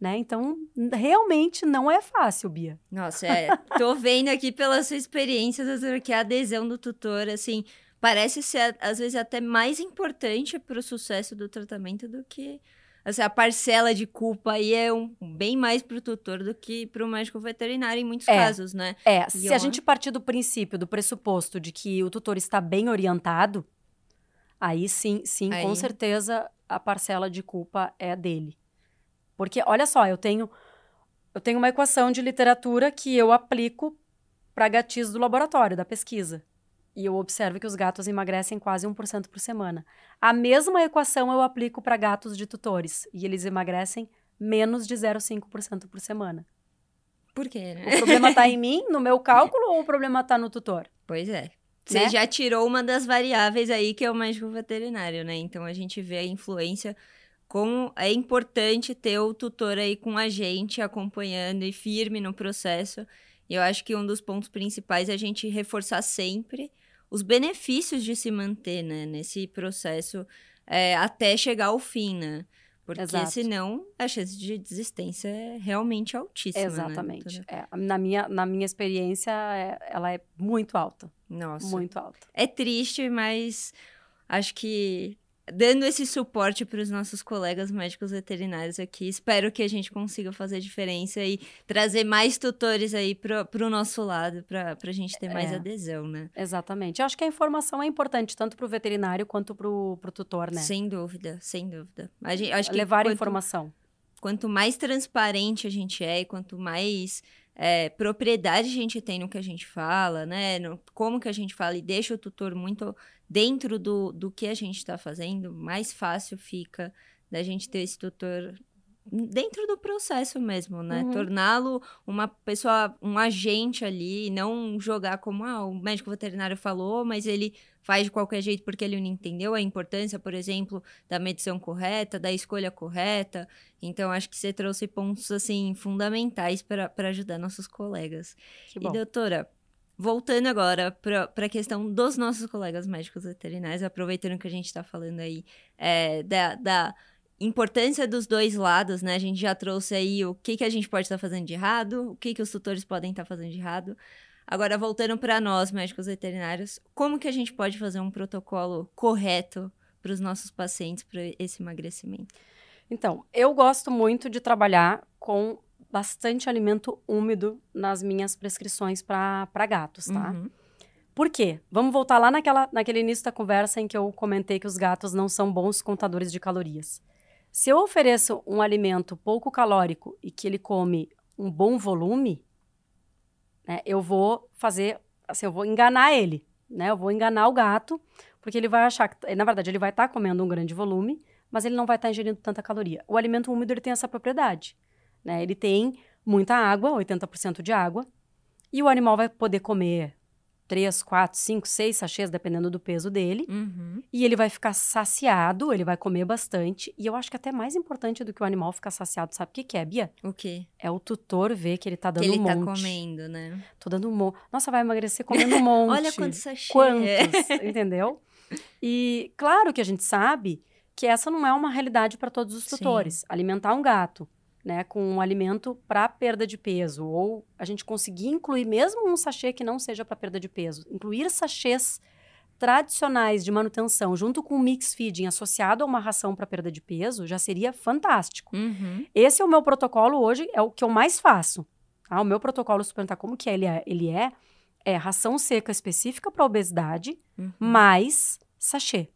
Né? Então, realmente não é fácil, Bia. Nossa, é, tô <laughs> vendo aqui pela sua experiência, doutora, que a adesão do tutor, assim, parece ser, às vezes, até mais importante pro sucesso do tratamento do que... Assim, a parcela de culpa aí é um, bem mais pro tutor do que pro médico veterinário em muitos É. casos, né? É, E se a gente partir do princípio, do pressuposto de que o tutor está bem orientado, aí sim, sim, com Aí- certeza a parcela de culpa é dele. Porque, olha só, eu tenho, eu tenho uma equação de literatura que eu aplico para gatis do laboratório, da pesquisa. E eu observo que os gatos emagrecem quase 1% por semana. A mesma equação eu aplico para gatos de tutores. E eles emagrecem menos de 0,5% por semana. Por quê, né? O problema está em <laughs> mim, no meu cálculo, ou o problema está no tutor? Pois é. Você Né? já tirou uma das variáveis aí, que é o médico veterinário, né? Então a gente vê a influência, como é importante ter o tutor aí com a gente, acompanhando e firme no processo. E eu acho que um dos pontos principais é a gente reforçar sempre os benefícios de se manter, né? Nesse processo é, até chegar ao fim, né? Porque Exato. senão a chance de desistência é realmente altíssima. né, Exatamente. doutora? É, na, minha, na minha experiência, é- ela é muito alta. Nossa. Muito alta. É triste, mas acho que dando esse suporte para os nossos colegas médicos veterinários aqui, espero que a gente consiga fazer diferença e trazer mais tutores aí para o nosso lado, para a gente ter mais É. adesão, né? Exatamente. Eu acho que a informação é importante, tanto para o veterinário quanto para o tutor, né? Sem dúvida, sem dúvida. A gente, acho que Levar quanto, informação. quanto mais transparente a gente é e quanto mais é, propriedade a gente tem no que a gente fala, né? No, como que a gente fala e deixa o tutor muito dentro do, do que a gente está fazendo, mais fácil fica da gente ter esse tutor dentro do processo mesmo, né? Uhum. Torná-lo uma pessoa, um agente ali, não jogar como, ah, o médico veterinário falou, mas ele faz de qualquer jeito porque ele não entendeu a importância, por exemplo, da medição correta, da escolha correta. Então, acho que você trouxe pontos, assim, fundamentais para ajudar nossos colegas. Que E, doutora, voltando agora para a questão dos nossos colegas médicos veterinários, aproveitando que a gente está falando aí é, da, da importância dos dois lados, né? A gente já trouxe aí o que, que a gente pode estar fazendo de errado, o que, que os tutores podem estar fazendo de errado. Agora, voltando para nós, médicos veterinários, como que a gente pode fazer um protocolo correto para os nossos pacientes para esse emagrecimento? Então, eu gosto muito de trabalhar com bastante alimento úmido nas minhas prescrições para gatos, tá? Uhum. Por quê? Vamos voltar lá naquela, naquele início da conversa em que eu comentei que os gatos não são bons contadores de calorias. Se eu ofereço um alimento pouco calórico e que ele come um bom volume, né, eu vou fazer, assim, eu vou enganar ele, né? Eu vou enganar o gato, porque ele vai achar que, na verdade, ele vai estar comendo um grande volume, mas ele não vai estar ingerindo tanta caloria. O alimento úmido ele tem essa propriedade, né? Ele tem muita água, 80% de água, e o animal vai poder comer 3, 4, 5, 6 sachês, dependendo do peso dele. Uhum. E ele vai ficar saciado, ele vai comer bastante. E eu acho que até mais importante do que o animal ficar saciado, sabe o que, que é, Bia? O quê? É o tutor ver que ele tá dando que ele um tá monte. comendo, né? Tô dando um monte. Nossa, vai emagrecer comendo um <laughs> monte. Olha quantos sachês. <laughs> Quantos, entendeu? E claro que a gente sabe que essa não é uma realidade para todos os Sim. tutores. Alimentar um gato, né, com um alimento para perda de peso, ou a gente conseguir incluir mesmo um sachê que não seja para perda de peso, incluir sachês tradicionais de manutenção junto com um mix feeding associado a uma ração para perda de peso, já seria fantástico. Uhum. Esse é o meu protocolo hoje, é o que eu mais faço. tá? O meu protocolo, se perguntar como que ele é, ele é, é ração seca específica para obesidade, Uhum. mais sachê.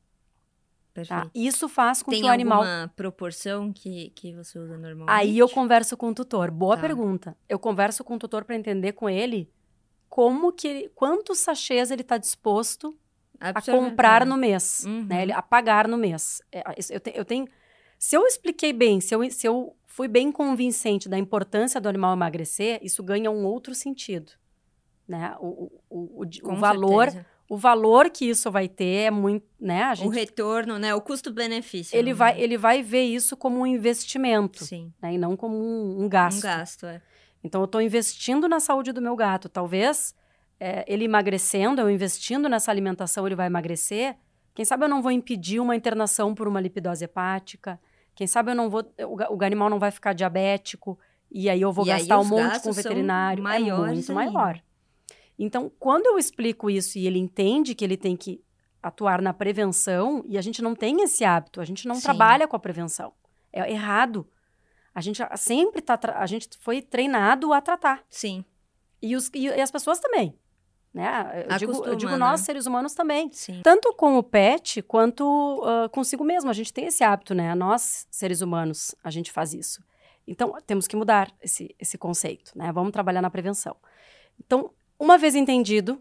Perfeito. Tá? Isso faz com Tem que o animal. alguma proporção que, que você usa normalmente? Aí eu converso com o tutor. Boa Tá. pergunta. Eu converso com o tutor para entender com ele como que ele, quantos sachês ele está disposto a comprar é. no mês, Uhum. né? Ele- A pagar no mês. É, eu, te- eu tenho. Se eu expliquei bem, se eu, se eu fui bem convincente da importância do animal emagrecer, isso ganha um outro sentido, né? O, o, o, o valor, certeza. O valor que isso vai ter é muito, né? A O gente, retorno, né? O custo-benefício. ele né? vai, ele vai ver isso como um investimento, Sim. né? E não como um, um gasto. Um gasto, é. Então, eu estou investindo na saúde do meu gato. Talvez é, ele emagrecendo, eu investindo nessa alimentação, ele vai emagrecer. Quem sabe eu não vou impedir uma internação por uma lipidose hepática. Quem sabe eu não vou, o, o animal não vai ficar diabético. E aí eu vou E gastar um monte com veterinário. é maiores muito ainda. maior. Então, quando eu explico isso e ele entende que ele tem que atuar na prevenção, e a gente não tem esse hábito, a gente não Sim. trabalha com a prevenção. É errado. A gente sempre tá, a gente foi treinado a tratar. Sim, E, os, e, as pessoas também. Né? Eu, digo, eu digo nós, né? seres humanos, também. sim. Tanto com o pet, quanto ah, consigo mesmo. A gente tem esse hábito, né? Nós, seres humanos, a gente faz isso. Então, temos que mudar esse, esse conceito, né? Vamos trabalhar na prevenção. Então, uma vez entendido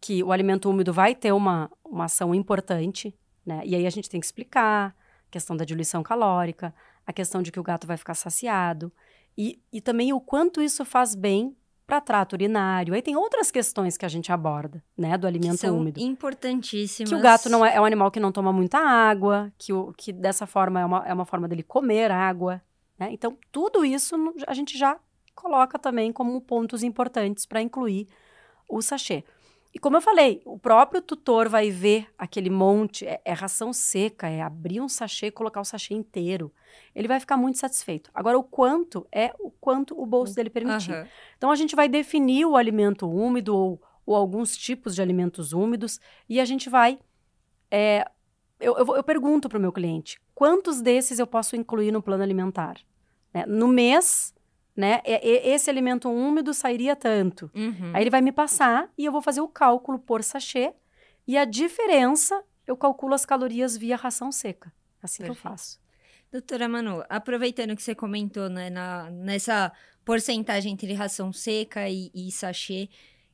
que o alimento úmido vai ter uma, uma ação importante, né? E aí a gente tem que explicar a questão da diluição calórica, a questão de que o gato vai ficar saciado, e, e também o quanto isso faz bem para trato urinário. Aí tem outras questões que a gente aborda, né, do alimento que são úmido. Importantíssimas. Que o gato não é, é um animal que não toma muita água, que, o, que dessa forma é uma, é uma forma dele comer água. Né? Então, tudo isso a gente já coloca também como pontos importantes para incluir o sachê. E como eu falei, o próprio tutor vai ver aquele monte, é, é, ração seca, é abrir um sachê e colocar o sachê inteiro. Ele vai ficar muito satisfeito. Agora, o quanto é o quanto o bolso dele permitir. Uhum. Então, a gente vai definir o alimento úmido ou, ou alguns tipos de alimentos úmidos e a gente vai. É, eu, eu, eu pergunto para o meu cliente: quantos desses eu posso incluir no plano alimentar? É, no mês, né? Esse alimento úmido sairia tanto. Uhum. Aí ele vai me passar e eu vou fazer o cálculo por sachê e a diferença eu calculo as calorias via ração seca. Assim Perfeito. que eu faço. Doutora Manu, aproveitando que você comentou né, na, nessa porcentagem entre ração seca e, e sachê,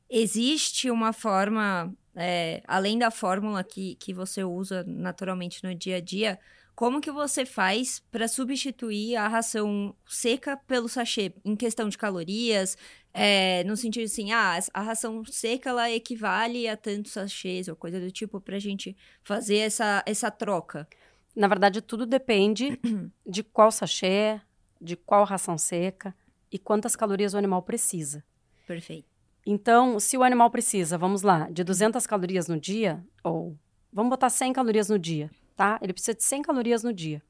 existe uma forma, é, além da fórmula que, que você usa naturalmente no dia a dia, como que você faz para substituir a ração seca pelo sachê em questão de calorias? É, no sentido assim, ah, a ração seca ela equivale a tantos sachês ou coisa do tipo para a gente fazer essa, essa troca? Na verdade, tudo depende <clears throat> de qual sachê, de qual ração seca e quantas calorias o animal precisa. Perfeito. Então, se o animal precisa, vamos lá, de 200 calorias no dia, ou vamos botar 100 calorias no dia tá? Ele precisa de 100 calorias no dia.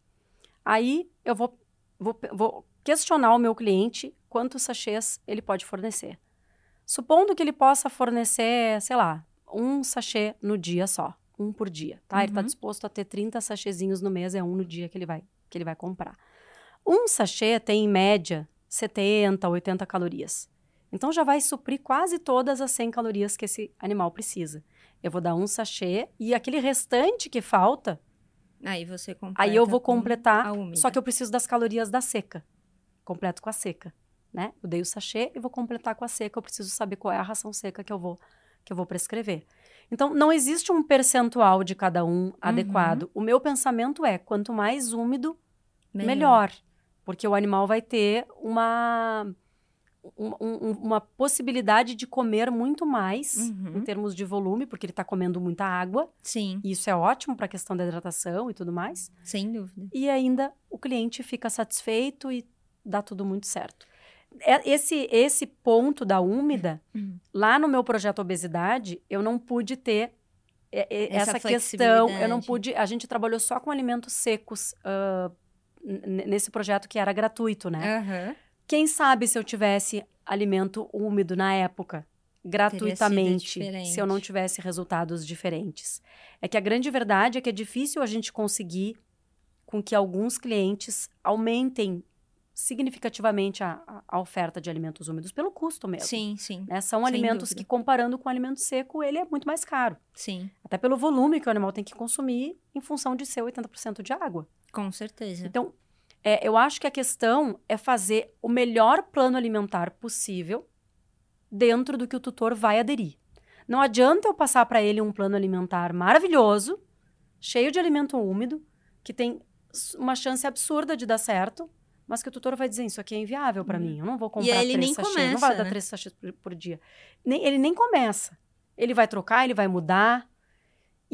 Aí eu vou, vou, vou questionar o meu cliente quantos sachês ele pode fornecer. Supondo que ele possa fornecer, sei lá, um sachê no dia só, um por dia, tá? Tá uhum. Ele está disposto a ter 30 sachêzinhos no mês, é um no dia que ele vai, que ele vai comprar. Um sachê tem, em média, 70, 80 calorias. Então, já vai suprir quase todas as 100 calorias que esse animal precisa. Eu vou dar um sachê e aquele restante que falta, Aí você completa. Aí eu vou completar, só que eu preciso das calorias da seca. Completo com a seca, né? Eu dei o sachê e vou completar com a seca, eu preciso saber qual é a ração seca que eu vou que eu vou prescrever. Então, não existe um percentual de cada um uhum. adequado. O meu pensamento é, quanto mais úmido, melhor. melhor. Porque o animal vai ter uma um, um, uma possibilidade de comer muito mais uhum. em termos de volume, porque ele está comendo muita água. Sim. E isso é ótimo para a questão da hidratação e tudo mais. Sem dúvida. E ainda o cliente fica satisfeito e dá tudo muito certo. É, esse, esse ponto da úmida, uhum. lá no meu projeto Obesidade, eu não pude ter essa, essa questão. Eu não pude. A gente trabalhou só com alimentos secos uh, nesse projeto que era gratuito, né? Uhum. Quem sabe se eu tivesse alimento úmido na época, gratuitamente, se eu não tivesse resultados diferentes. É que a grande verdade é que é difícil a gente conseguir com que alguns clientes aumentem significativamente a, a, oferta de alimentos úmidos pelo custo mesmo. Sim, sim. Né? São alimentos dúvida. que, comparando com o alimento seco, ele é muito mais caro. Sim. Até pelo volume que o animal tem que consumir em função de ser 80% de água. Com certeza. Então, é, eu acho que a questão é fazer o melhor plano alimentar possível dentro do que o tutor vai aderir. Não adianta eu passar para ele um plano alimentar maravilhoso, cheio de alimento úmido, que tem uma chance absurda de dar certo, mas que o tutor vai dizer isso aqui é inviável para uhum. mim, eu não vou comprar e ele três nem sachês, começa, não vai né? dar três sachês por, por dia. Nem, ele nem começa. Ele vai trocar, ele vai mudar,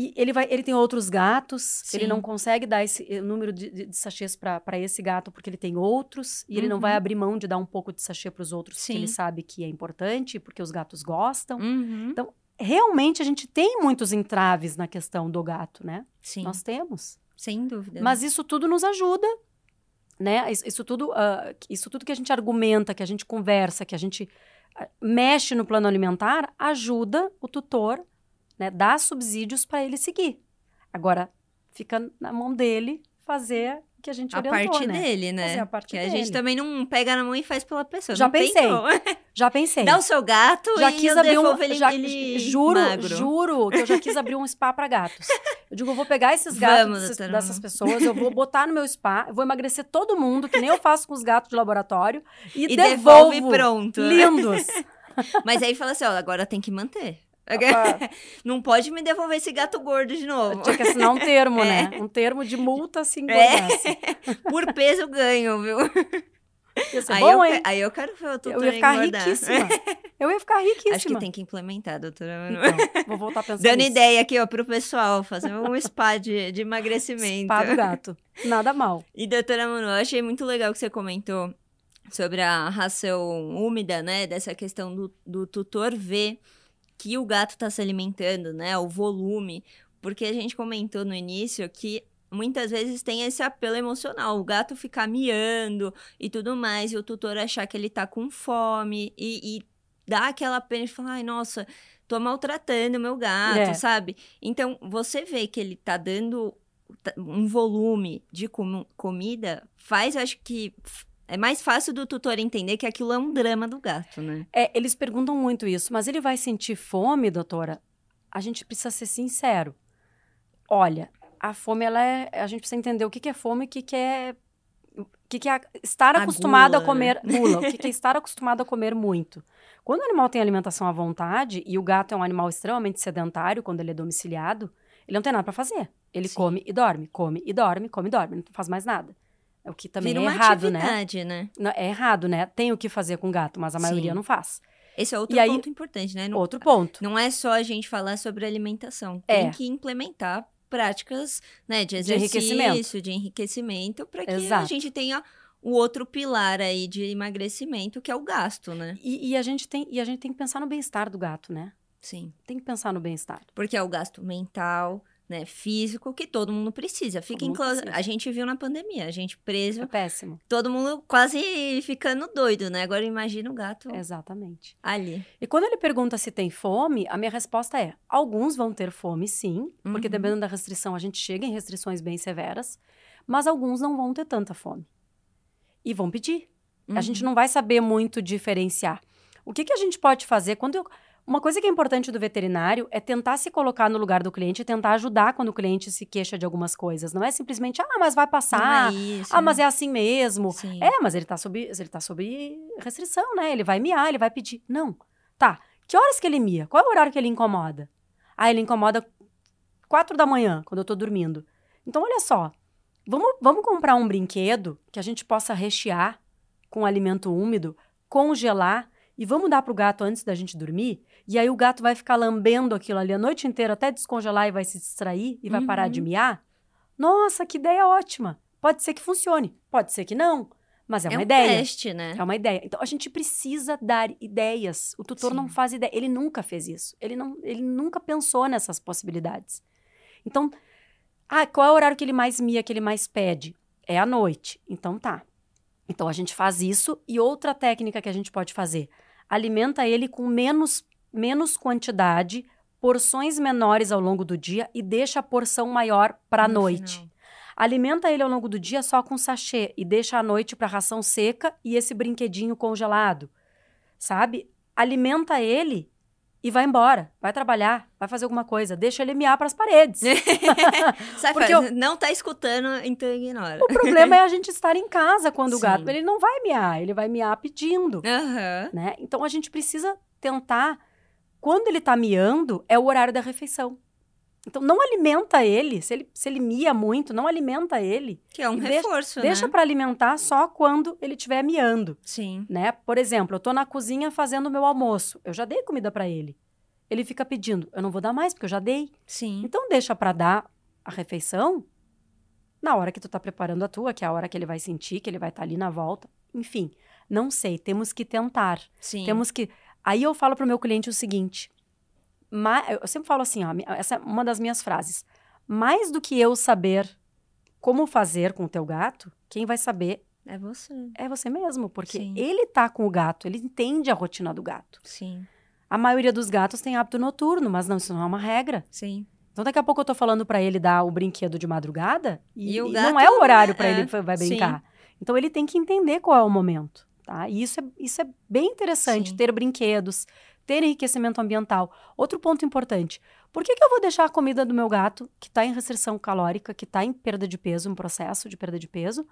e ele, vai, ele tem outros gatos, Sim. ele não consegue dar esse eh, número de, de, de sachês para esse gato porque ele tem outros, e uhum. ele não vai uhum. abrir mão de dar um pouco de sachê para os outros Sim. porque ele sabe que é importante, porque os gatos gostam. Uhum. Então, realmente a gente tem muitos entraves na questão do gato, né? Sim. Nós temos. Sem dúvida. Mas isso tudo nos ajuda, né? Isso, isso tudo, uh, isso tudo que a gente argumenta, que a gente conversa, que a gente uh, mexe no plano alimentar, ajuda o tutor né, dar subsídios para ele seguir. Agora, fica na mão dele fazer o que a gente a orientou, parte né? dele, né? Fazer a parte que dele. a gente também não pega na mão e faz pela pessoa. Já pensei. <laughs> Já pensei. Dá o seu gato já e quis abrir um, ele, já, ele juro, magro. juro que eu já quis abrir um spa para gatos. Eu digo, eu vou pegar esses <laughs> gatos Vamos, desses- dessas pessoas, eu vou botar no meu spa, eu vou emagrecer todo mundo, que nem eu faço com os gatos de laboratório, <laughs> e, E devolvo. devolve pronto. Lindos. Mas aí fala assim, ó, agora tem que manter. <laughs> Não pode me devolver esse gato gordo de novo. Tinha que assinar um termo, <laughs> É. né? Um termo de multa se engordasse. <laughs> Por peso ganho, viu? Ia ser Aí, bom, eu, hein? que- aí eu quero ver o tutor Eu ia ficar engordar. riquíssima. Eu ia ficar riquíssima. Acho que tem que implementar, doutora Manu. Então, vou voltar a pensar Dando nisso. ideia aqui, ó, pro pessoal, fazer um spa de, de emagrecimento. Spa do gato. Nada mal. E, doutora Manu, eu achei muito legal que você comentou sobre a ração úmida, né? Dessa questão do, do tutor ver que o gato tá se alimentando, né? O volume. Porque a gente comentou no início que muitas vezes tem esse apelo emocional. O gato ficar miando e tudo mais, e o tutor achar que ele tá com fome e, e dá aquela pena de falar, ai, nossa, tô maltratando o meu gato, É. sabe? Então, você vê que ele tá dando ta- um volume de comu- comida, faz, acho que é mais fácil do tutor entender que aquilo é um drama do gato, né? É, eles perguntam muito isso, mas ele vai sentir fome, doutora? A gente precisa ser sincero. Olha, a fome, ela é. A gente precisa entender o que, que é fome e o que, que é. O que, que é estar A acostumado gula, a comer. <laughs> Gula. O que, que é estar acostumado a comer muito. Quando o animal tem alimentação à vontade, e o gato é um animal extremamente sedentário quando ele é domiciliado, ele não tem nada para fazer. Ele Sim. come e dorme, come e dorme, come e dorme, não faz mais nada. É o que também Vira é errado, né? né? É errado, né? Tem o que fazer com gato, mas a maioria Sim. não faz. Esse é outro E aí- ponto importante, né? Não, Outro ponto. não é só a gente falar sobre alimentação. Tem É. que implementar práticas né, de exercício, enriquecimento. de enriquecimento, para que a Exato. gente tenha o outro pilar aí de emagrecimento, que é o gasto, né? E, e a gente tem, e a gente tem que pensar no bem-estar do gato, né? Sim. Tem que pensar no bem-estar. Porque é o gasto mental, né, físico, que todo mundo precisa. Fica em close-. A gente viu na pandemia, a gente preso, É péssimo. todo mundo quase ficando doido, né? Agora imagina o gato Exatamente. ali. E quando ele pergunta se tem fome, a minha resposta é: alguns vão ter fome, sim, porque Uhum. dependendo da restrição, a gente chega em restrições bem severas, mas alguns não vão ter tanta fome. E vão pedir. A Uhum. gente não vai saber muito diferenciar. O que, que a gente pode fazer quando eu- Uma coisa que é importante do veterinário é tentar se colocar no lugar do cliente e tentar ajudar quando o cliente se queixa de algumas coisas. Não é simplesmente, ah, mas vai passar. É isso, Ah, mas né? é assim mesmo. Sim. É, mas ele tá sob, ele tá sob restrição, né? Ele vai miar, ele vai pedir. Não. Tá. Que horas que ele mia? Qual é o horário que ele incomoda? Ah, ele incomoda quatro da manhã, quando eu tô dormindo. Então, olha só. Vamos, vamos comprar um brinquedo que a gente possa rechear com alimento úmido, congelar e vamos dar pro gato antes da gente dormir? E aí o gato vai ficar lambendo aquilo ali a noite inteira até descongelar e vai se distrair e vai parar de Uhum. miar? Nossa, que ideia ótima! Pode ser que funcione, pode ser que não, mas é, É uma um ideia. teste, né? É uma ideia. Então a gente precisa dar ideias. O tutor não Sim. faz ideia. Ele nunca fez isso. Ele, não, ele nunca pensou nessas possibilidades. Então, ah, qual é o horário que ele mais mia, que ele mais pede? É à noite. Então tá. Então a gente faz isso. E outra técnica que a gente pode fazer: alimenta ele com menos, menos quantidade, porções menores ao longo do dia e deixa a porção maior para a No noite. final. Alimenta ele ao longo do dia só com sachê e deixa à noite para ração seca e esse brinquedinho congelado. Sabe? Alimenta ele e vai embora. Vai trabalhar, vai fazer alguma coisa. Deixa ele miar para as paredes. <laughs> Sai Porque fora. Não tá escutando, então ignora. o problema é a gente estar em casa quando o Sim. gato. Ele não vai miar, ele vai miar pedindo. Aham. Né? Então a gente precisa tentar. Quando ele tá miando, é o horário da refeição. Então não alimenta ele. Se ele, se ele mia muito, não alimenta ele. Que é um deixa- reforço, Deixa né? para alimentar só quando ele estiver miando, Sim. né? Por exemplo, eu tô na cozinha fazendo o meu almoço. Eu já dei comida para ele. Ele fica pedindo, eu não vou dar mais porque eu já dei. Sim. Então deixa para dar a refeição na hora que tu tá preparando a tua, que é a hora que ele vai sentir, que ele vai estar ali na volta. Enfim, não sei, temos que tentar. Sim. Temos que Aí eu falo pro meu cliente o seguinte, eu sempre falo assim, ó, essa é uma das minhas frases. Mais do que eu saber como fazer com o teu gato, quem vai saber É você. é você mesmo, porque Sim. ele tá com o gato, ele entende a rotina do gato. Sim. A maioria dos gatos tem hábito noturno, mas não, isso não é uma regra. Sim. Então daqui a pouco eu tô falando pra ele dar o brinquedo de madrugada e, E o e gato não é o horário pra é, ele que vai sim. brincar. Então ele tem que entender qual é o momento, Tá? E isso é, isso é bem interessante, Sim. ter brinquedos, ter enriquecimento ambiental. Outro ponto importante, por que, que eu vou deixar a comida do meu gato, que está em restrição calórica, que está em perda de peso, um processo de perda de peso,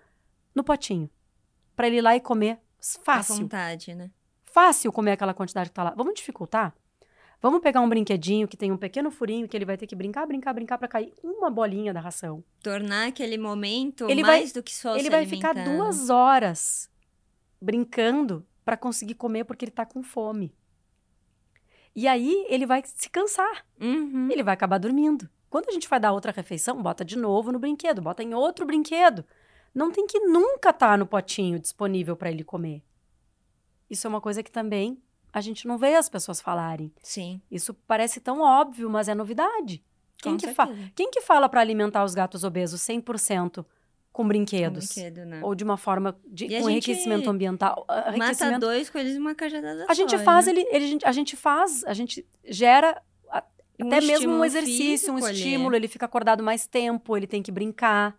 no potinho? Para ele ir lá e comer À fácil. vontade, né? Fácil comer aquela quantidade que tá lá. Vamos dificultar? Vamos pegar um brinquedinho que tem um pequeno furinho que ele vai ter que brincar, brincar, brincar para cair uma bolinha da ração. Tornar aquele momento Ele vai- mais do que só ele vai ficar duas horas brincando para conseguir comer porque ele tá com fome. E aí ele vai se cansar, Uhum. ele vai acabar dormindo. Quando a gente vai dar outra refeição, bota de novo no brinquedo, bota em outro brinquedo. Não tem que nunca estar no potinho disponível para ele comer. Isso é uma coisa que também a gente não vê as pessoas falarem. Sim. Isso parece tão óbvio, mas é novidade. Quem, com que, fa quem que fala para alimentar os gatos obesos 100% com Com brinquedos? brinquedo, né? Ou de uma forma de com gente enriquecimento ambiental. ah, Mata enriquecimento- dois coelhos numa cajadada a gente só, faz, né? ele, ele- a gente faz, a gente gera Um até mesmo um exercício, um físico estímulo, ele fica acordado mais tempo, ele tem que brincar,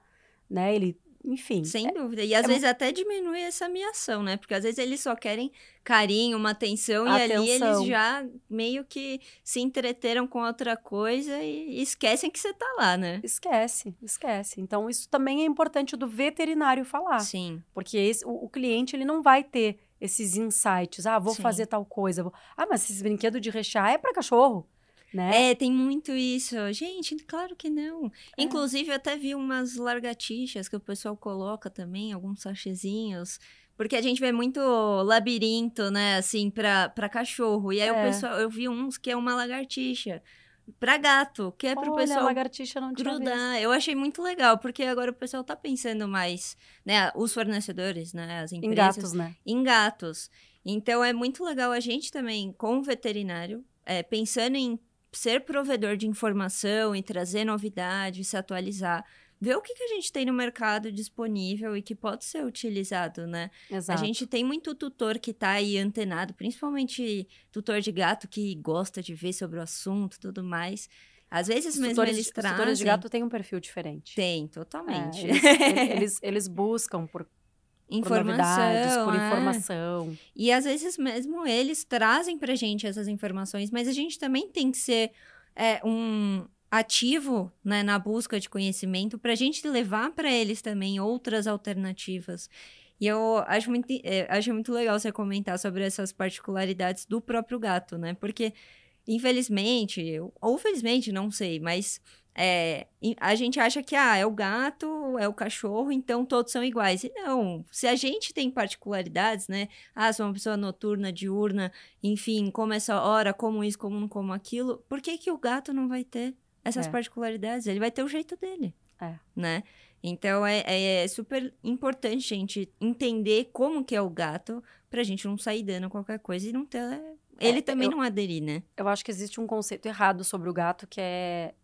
né? Ele, enfim. Sem dúvida. E às é vezes até diminui essa ameação, né? Porque às vezes eles só querem carinho, uma atenção, e ali eles Atenção. já meio que se entreteram com outra coisa e esquecem que você tá lá, né? Esquece, esquece. Então, isso também é importante do veterinário falar. Sim. Porque esse- o, o cliente ele não vai ter esses insights. Ah, vou Sim. fazer tal coisa. Ah, mas esse brinquedo de rechear é para cachorro, né? É, tem muito isso. Gente, claro que não. É. Inclusive, eu até vi umas largatixas que o pessoal coloca também, alguns sachezinhos. Porque a gente vê muito labirinto, né, assim, pra, pra cachorro. E aí o É. pessoal, eu vi uns que é uma lagartixa. Pra gato, que é pro Olha, a pessoal lagartixa não grudar. Eu achei muito legal, porque agora o pessoal tá pensando mais, né, os fornecedores, né, as Em empresas gatos, né? em gatos. Então é muito legal a gente também, com o veterinário, é, pensando em ser provedor de informação e trazer novidades, se atualizar, ver o que, que a gente tem no mercado disponível e que pode ser utilizado, né? Exato. A gente tem muito tutor que tá aí antenado, principalmente tutor de gato que gosta de ver sobre o assunto e tudo mais. Às vezes Os mesmo tutores, eles os trazem. tutores de gato têm um perfil diferente. Tem, É, totalmente. eles, ele- eles, eles buscam por informação, novidades, por é. informação. E às vezes mesmo eles trazem pra gente essas informações, mas a gente também tem que ser é, um ativo né, na busca de conhecimento pra gente levar pra eles também outras alternativas. E eu acho muito, é, acho muito legal você comentar sobre essas particularidades do próprio gato, né? Porque, infelizmente, ou felizmente, não sei, mas é, a gente acha que ah, é o gato, é o cachorro, então todos são iguais. E não, se a gente tem particularidades, né? Ah, sou uma pessoa noturna, diurna, enfim, como essa hora, como isso, como não como aquilo. Por que, que o gato não vai ter essas É. particularidades? Ele vai ter o jeito dele. É. Né? Então é, é super importante, gente, entender como que é o gato pra gente não sair dando qualquer coisa e não ter. Ele também eu- não aderir, né? Eu acho que existe um conceito errado sobre o gato, que é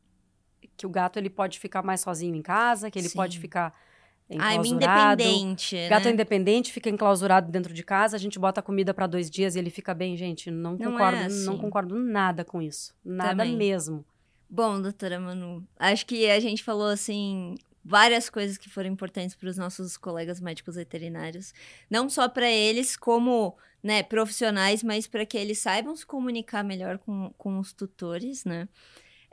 que o gato ele pode ficar mais sozinho em casa, que ele Sim. pode ficar Ah, é enclausurado. independente. Gato né? independente fica enclausurado dentro de casa, a gente bota comida para dois dias e ele fica bem, gente. Não, Não é concordo, assim. não concordo nada com isso, nada Também. mesmo. Bom, doutora Manu, acho que a gente falou assim várias coisas que foram importantes para os nossos colegas médicos veterinários, não só para eles como né, profissionais, mas para que eles saibam se comunicar melhor com, com os tutores, né?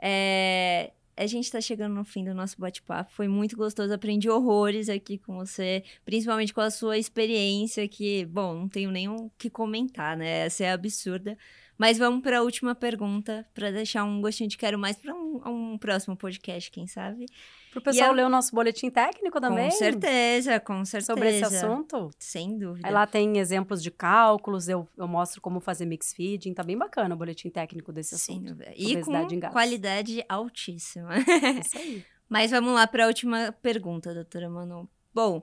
É, a gente está chegando no fim do nosso bate-papo. Foi muito gostoso. Aprendi horrores aqui com você, principalmente com a sua experiência, que, bom, não tenho nem o que comentar, né? Essa é absurda. Mas vamos para a última pergunta, para deixar um gostinho de quero mais para um, um próximo podcast, quem sabe? Pro pessoal eu- ler o nosso boletim técnico também. Com certeza, com certeza. Sobre esse assunto. Sem dúvida. Aí lá tem exemplos de cálculos, eu, eu mostro como fazer mix feeding, tá bem bacana o boletim técnico desse Sem assunto. dúvida. E com qualidade altíssima. É Isso <laughs> aí. Mas vamos lá para a última pergunta, doutora Manu. Bom,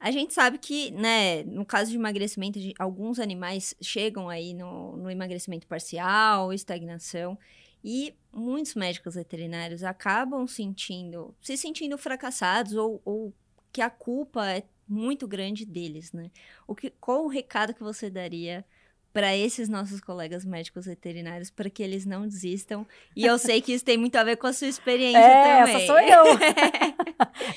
a gente sabe que, né, no caso de emagrecimento, alguns animais chegam aí no, no emagrecimento parcial, estagnação, e muitos médicos veterinários acabam sentindo, se sentindo fracassados ou, ou que a culpa é muito grande deles, né? O que, qual o recado que você daria para esses nossos colegas médicos veterinários para que eles não desistam. E eu sei que isso tem muito a ver com a sua experiência é, também. Essa sou eu.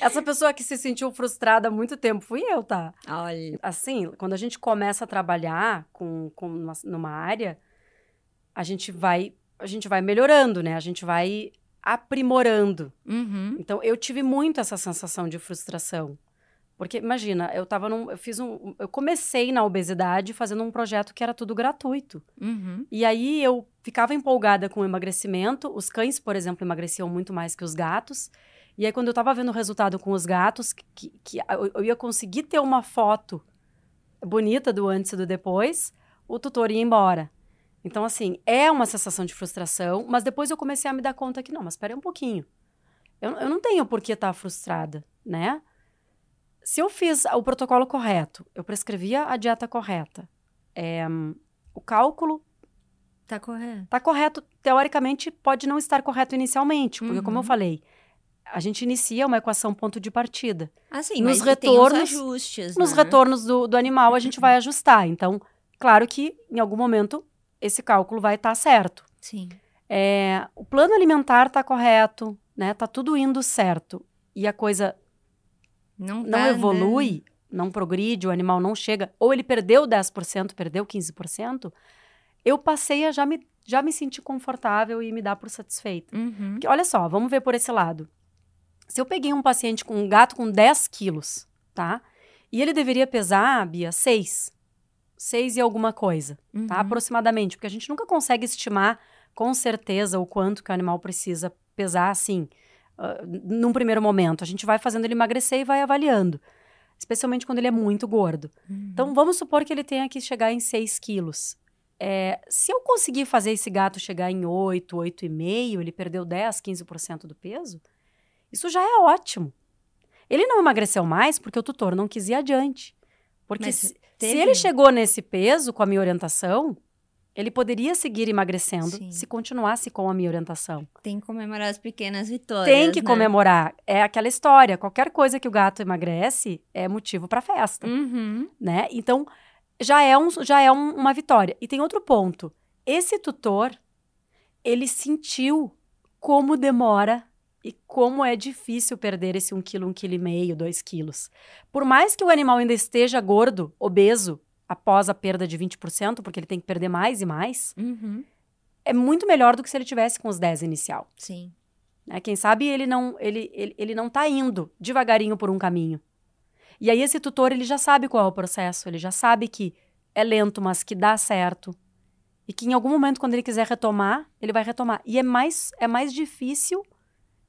<laughs> essa pessoa que se sentiu frustrada há muito tempo fui eu, tá? Olha. Assim, quando a gente começa a trabalhar com, com numa, numa área, a gente vai a gente vai melhorando, né? A gente vai aprimorando. Uhum. Então, eu tive muito essa sensação de frustração. Porque, imagina, eu tava num. Eu fiz um. Eu comecei na obesidade fazendo um projeto que era tudo gratuito. Uhum. E aí eu ficava empolgada com o emagrecimento. Os cães, por exemplo, emagreciam muito mais que os gatos. E aí, quando eu tava vendo o resultado com os gatos, que, que eu ia conseguir ter uma foto bonita do antes e do depois, o tutor ia embora. Então, assim, é uma sensação de frustração, mas depois eu comecei a me dar conta que não, mas espera um pouquinho. Eu, eu não tenho por que estar frustrada, né? Se eu fiz o protocolo correto, eu prescrevia a dieta correta, é, o cálculo Tá correto. tá correto, teoricamente pode não estar correto inicialmente, porque, como eu Uhum. falei, a gente inicia uma equação ponto de partida. Assim, Nos mas tem os retornos- ajustes, Nos né? retornos do, do animal, a gente vai <laughs> ajustar. Então, claro que em algum momento esse cálculo vai estar certo. Sim. É, o plano alimentar tá correto, né? Tá tudo indo certo. E a coisa Não, não tá evolui, não progride, o animal não chega, ou ele perdeu 10%, perdeu 15%, eu passei a já me, já me sentir confortável e me dar por satisfeita. Uhum. Porque, olha só, vamos ver por esse lado. Se eu peguei um paciente com um gato com 10 quilos, tá? E ele deveria pesar, Bia, 6. 6 e alguma coisa, tá? Uhum. Aproximadamente. Porque a gente nunca consegue estimar com certeza o quanto que o animal precisa pesar, assim, ah, num primeiro momento. A gente vai fazendo ele emagrecer e vai avaliando. Especialmente quando ele é muito gordo. Uhum. Então, vamos supor que ele tenha que chegar em 6 quilos. É, se eu conseguir fazer esse gato chegar em 8, 8,5, ele perdeu 10, 15% do peso, isso já é ótimo. Ele não emagreceu mais porque o tutor não quis ir adiante. Porque se, se ele chegou nesse peso com a minha orientação, ele poderia seguir emagrecendo Sim. se continuasse com a minha orientação. Tem que comemorar as pequenas vitórias. Tem que né? comemorar. É aquela história. Qualquer coisa que o gato emagrece é motivo para festa Uhum. né? Então, já é, um, já é um- uma vitória. E tem outro ponto. Esse tutor, ele sentiu como demora e como é difícil perder esse 1 quilo, 1 quilo e meio, 2 quilos. Por mais que o animal ainda esteja gordo, obeso, após a perda de 20%, porque ele tem que perder mais e mais, Uhum. é muito melhor do que se ele tivesse com os 10 inicial. Sim. Né? Quem sabe ele não, ele, ele, ele não tá indo devagarinho por um caminho. E aí esse tutor, ele já sabe qual é o processo, ele já sabe que é lento, mas que dá certo. E que em algum momento, quando ele quiser retomar, ele vai retomar. E é mais, é mais difícil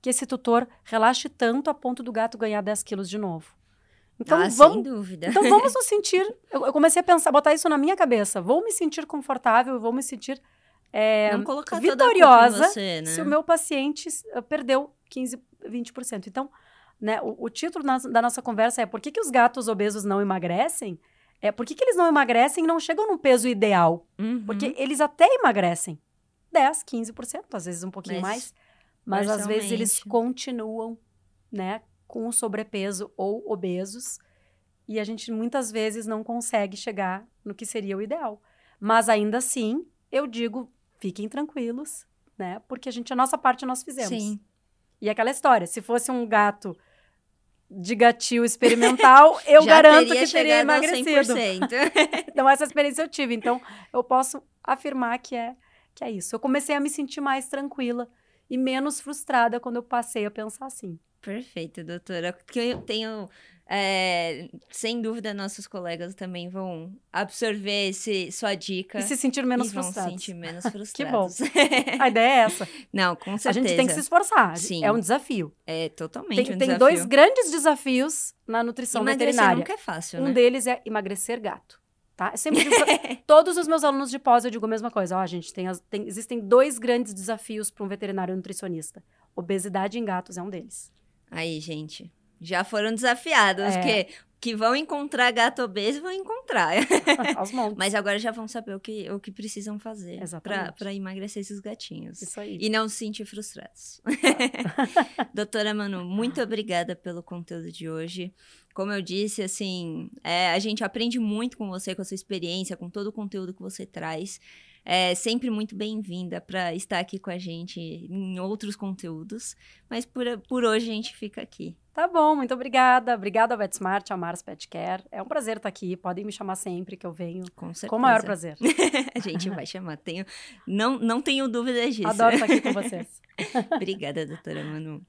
que esse tutor relaxe tanto a ponto do gato ganhar 10 quilos de novo. Então, ah, vamos, sem dúvida. então vamos nos <laughs> sentir. Eu, eu comecei a pensar, botar isso na minha cabeça. Vou me sentir confortável, vou me sentir é, vitoriosa você, né? se o meu paciente uh, perdeu 15, 20%. Então, né, o, o título na- da nossa conversa é por que, que os gatos obesos não emagrecem? É, por que, que eles não emagrecem e não chegam no peso ideal? Uhum. Porque eles até emagrecem 10, 15%, às vezes um pouquinho Mas mais, mas às vezes eles continuam, né, com sobrepeso ou obesos e a gente muitas vezes não consegue chegar no que seria o ideal. Mas ainda assim, eu digo, fiquem tranquilos, né? Porque a gente a nossa parte nós fizemos. Sim. E aquela história, se fosse um gato de gatil experimental, <laughs> eu garanto teria que teria emagrecido. 100%. <laughs> Então, essa experiência eu tive. Então, eu posso afirmar que é, que é isso. Eu comecei a me sentir mais tranquila e menos frustrada quando eu passei a pensar assim. Perfeito, doutora. Porque eu tenho. é, sem dúvida, nossos colegas também vão absorver esse, sua dica. E se sentir menos e vão se frustrados. sentir menos <laughs> Que bom. frustrados. <laughs> A ideia é essa. Não, com certeza. A gente tem que se esforçar. Sim. É um desafio. É totalmente Tem, um tem desafio. dois grandes desafios na nutrição Emagrecer veterinária. nunca é fácil, Um né? deles é emagrecer gato. Tá? Eu sempre <laughs> digo pra todos os meus alunos de pós, eu digo a mesma coisa. Ó, gente, tem as- tem- existem dois grandes desafios para um veterinário nutricionista. Obesidade em gatos é um deles. Aí, gente. Já foram desafiados, É. porque que vão encontrar gato obeso vão encontrar. <laughs> Mas agora já vão saber o que, o que precisam fazer para emagrecer esses gatinhos. Isso aí. E não se sentir frustrados. <laughs> Doutora Manu, muito obrigada pelo conteúdo de hoje. Como eu disse, assim, é, a gente aprende muito com você, com a sua experiência, com todo o conteúdo que você traz. É sempre muito bem-vinda para estar aqui com a gente em outros conteúdos. Mas por, por hoje a gente fica aqui. Tá bom, muito obrigada. Obrigada ao VetSmart, ao Mars Pet Care. É um prazer estar aqui. Podem me chamar sempre que eu venho. Com certeza. Com o maior prazer. <laughs> a gente vai chamar. Tenho, não, não tenho dúvidas disso. Adoro estar aqui com vocês. <laughs> Obrigada, doutora Manu.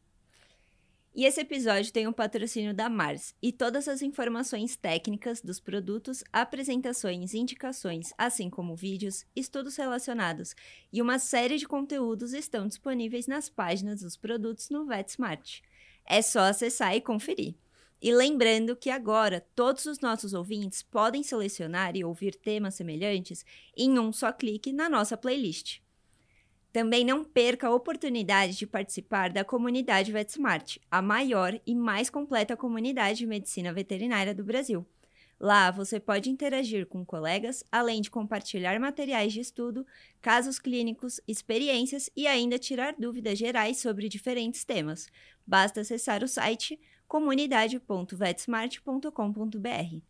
E esse episódio tem o um patrocínio da Mars e todas as informações técnicas dos produtos, apresentações, indicações, assim como vídeos, estudos relacionados e uma série de conteúdos estão disponíveis nas páginas dos produtos no VetSmart. É só acessar e conferir. E lembrando que agora todos os nossos ouvintes podem selecionar e ouvir temas semelhantes em um só clique na nossa playlist. Também não perca a oportunidade de participar da comunidade VetSmart, a maior e mais completa comunidade de medicina veterinária do Brasil. Lá você pode interagir com colegas, além de compartilhar materiais de estudo, casos clínicos, experiências e ainda tirar dúvidas gerais sobre diferentes temas. Basta acessar o site comunidade.vetsmart.com.br.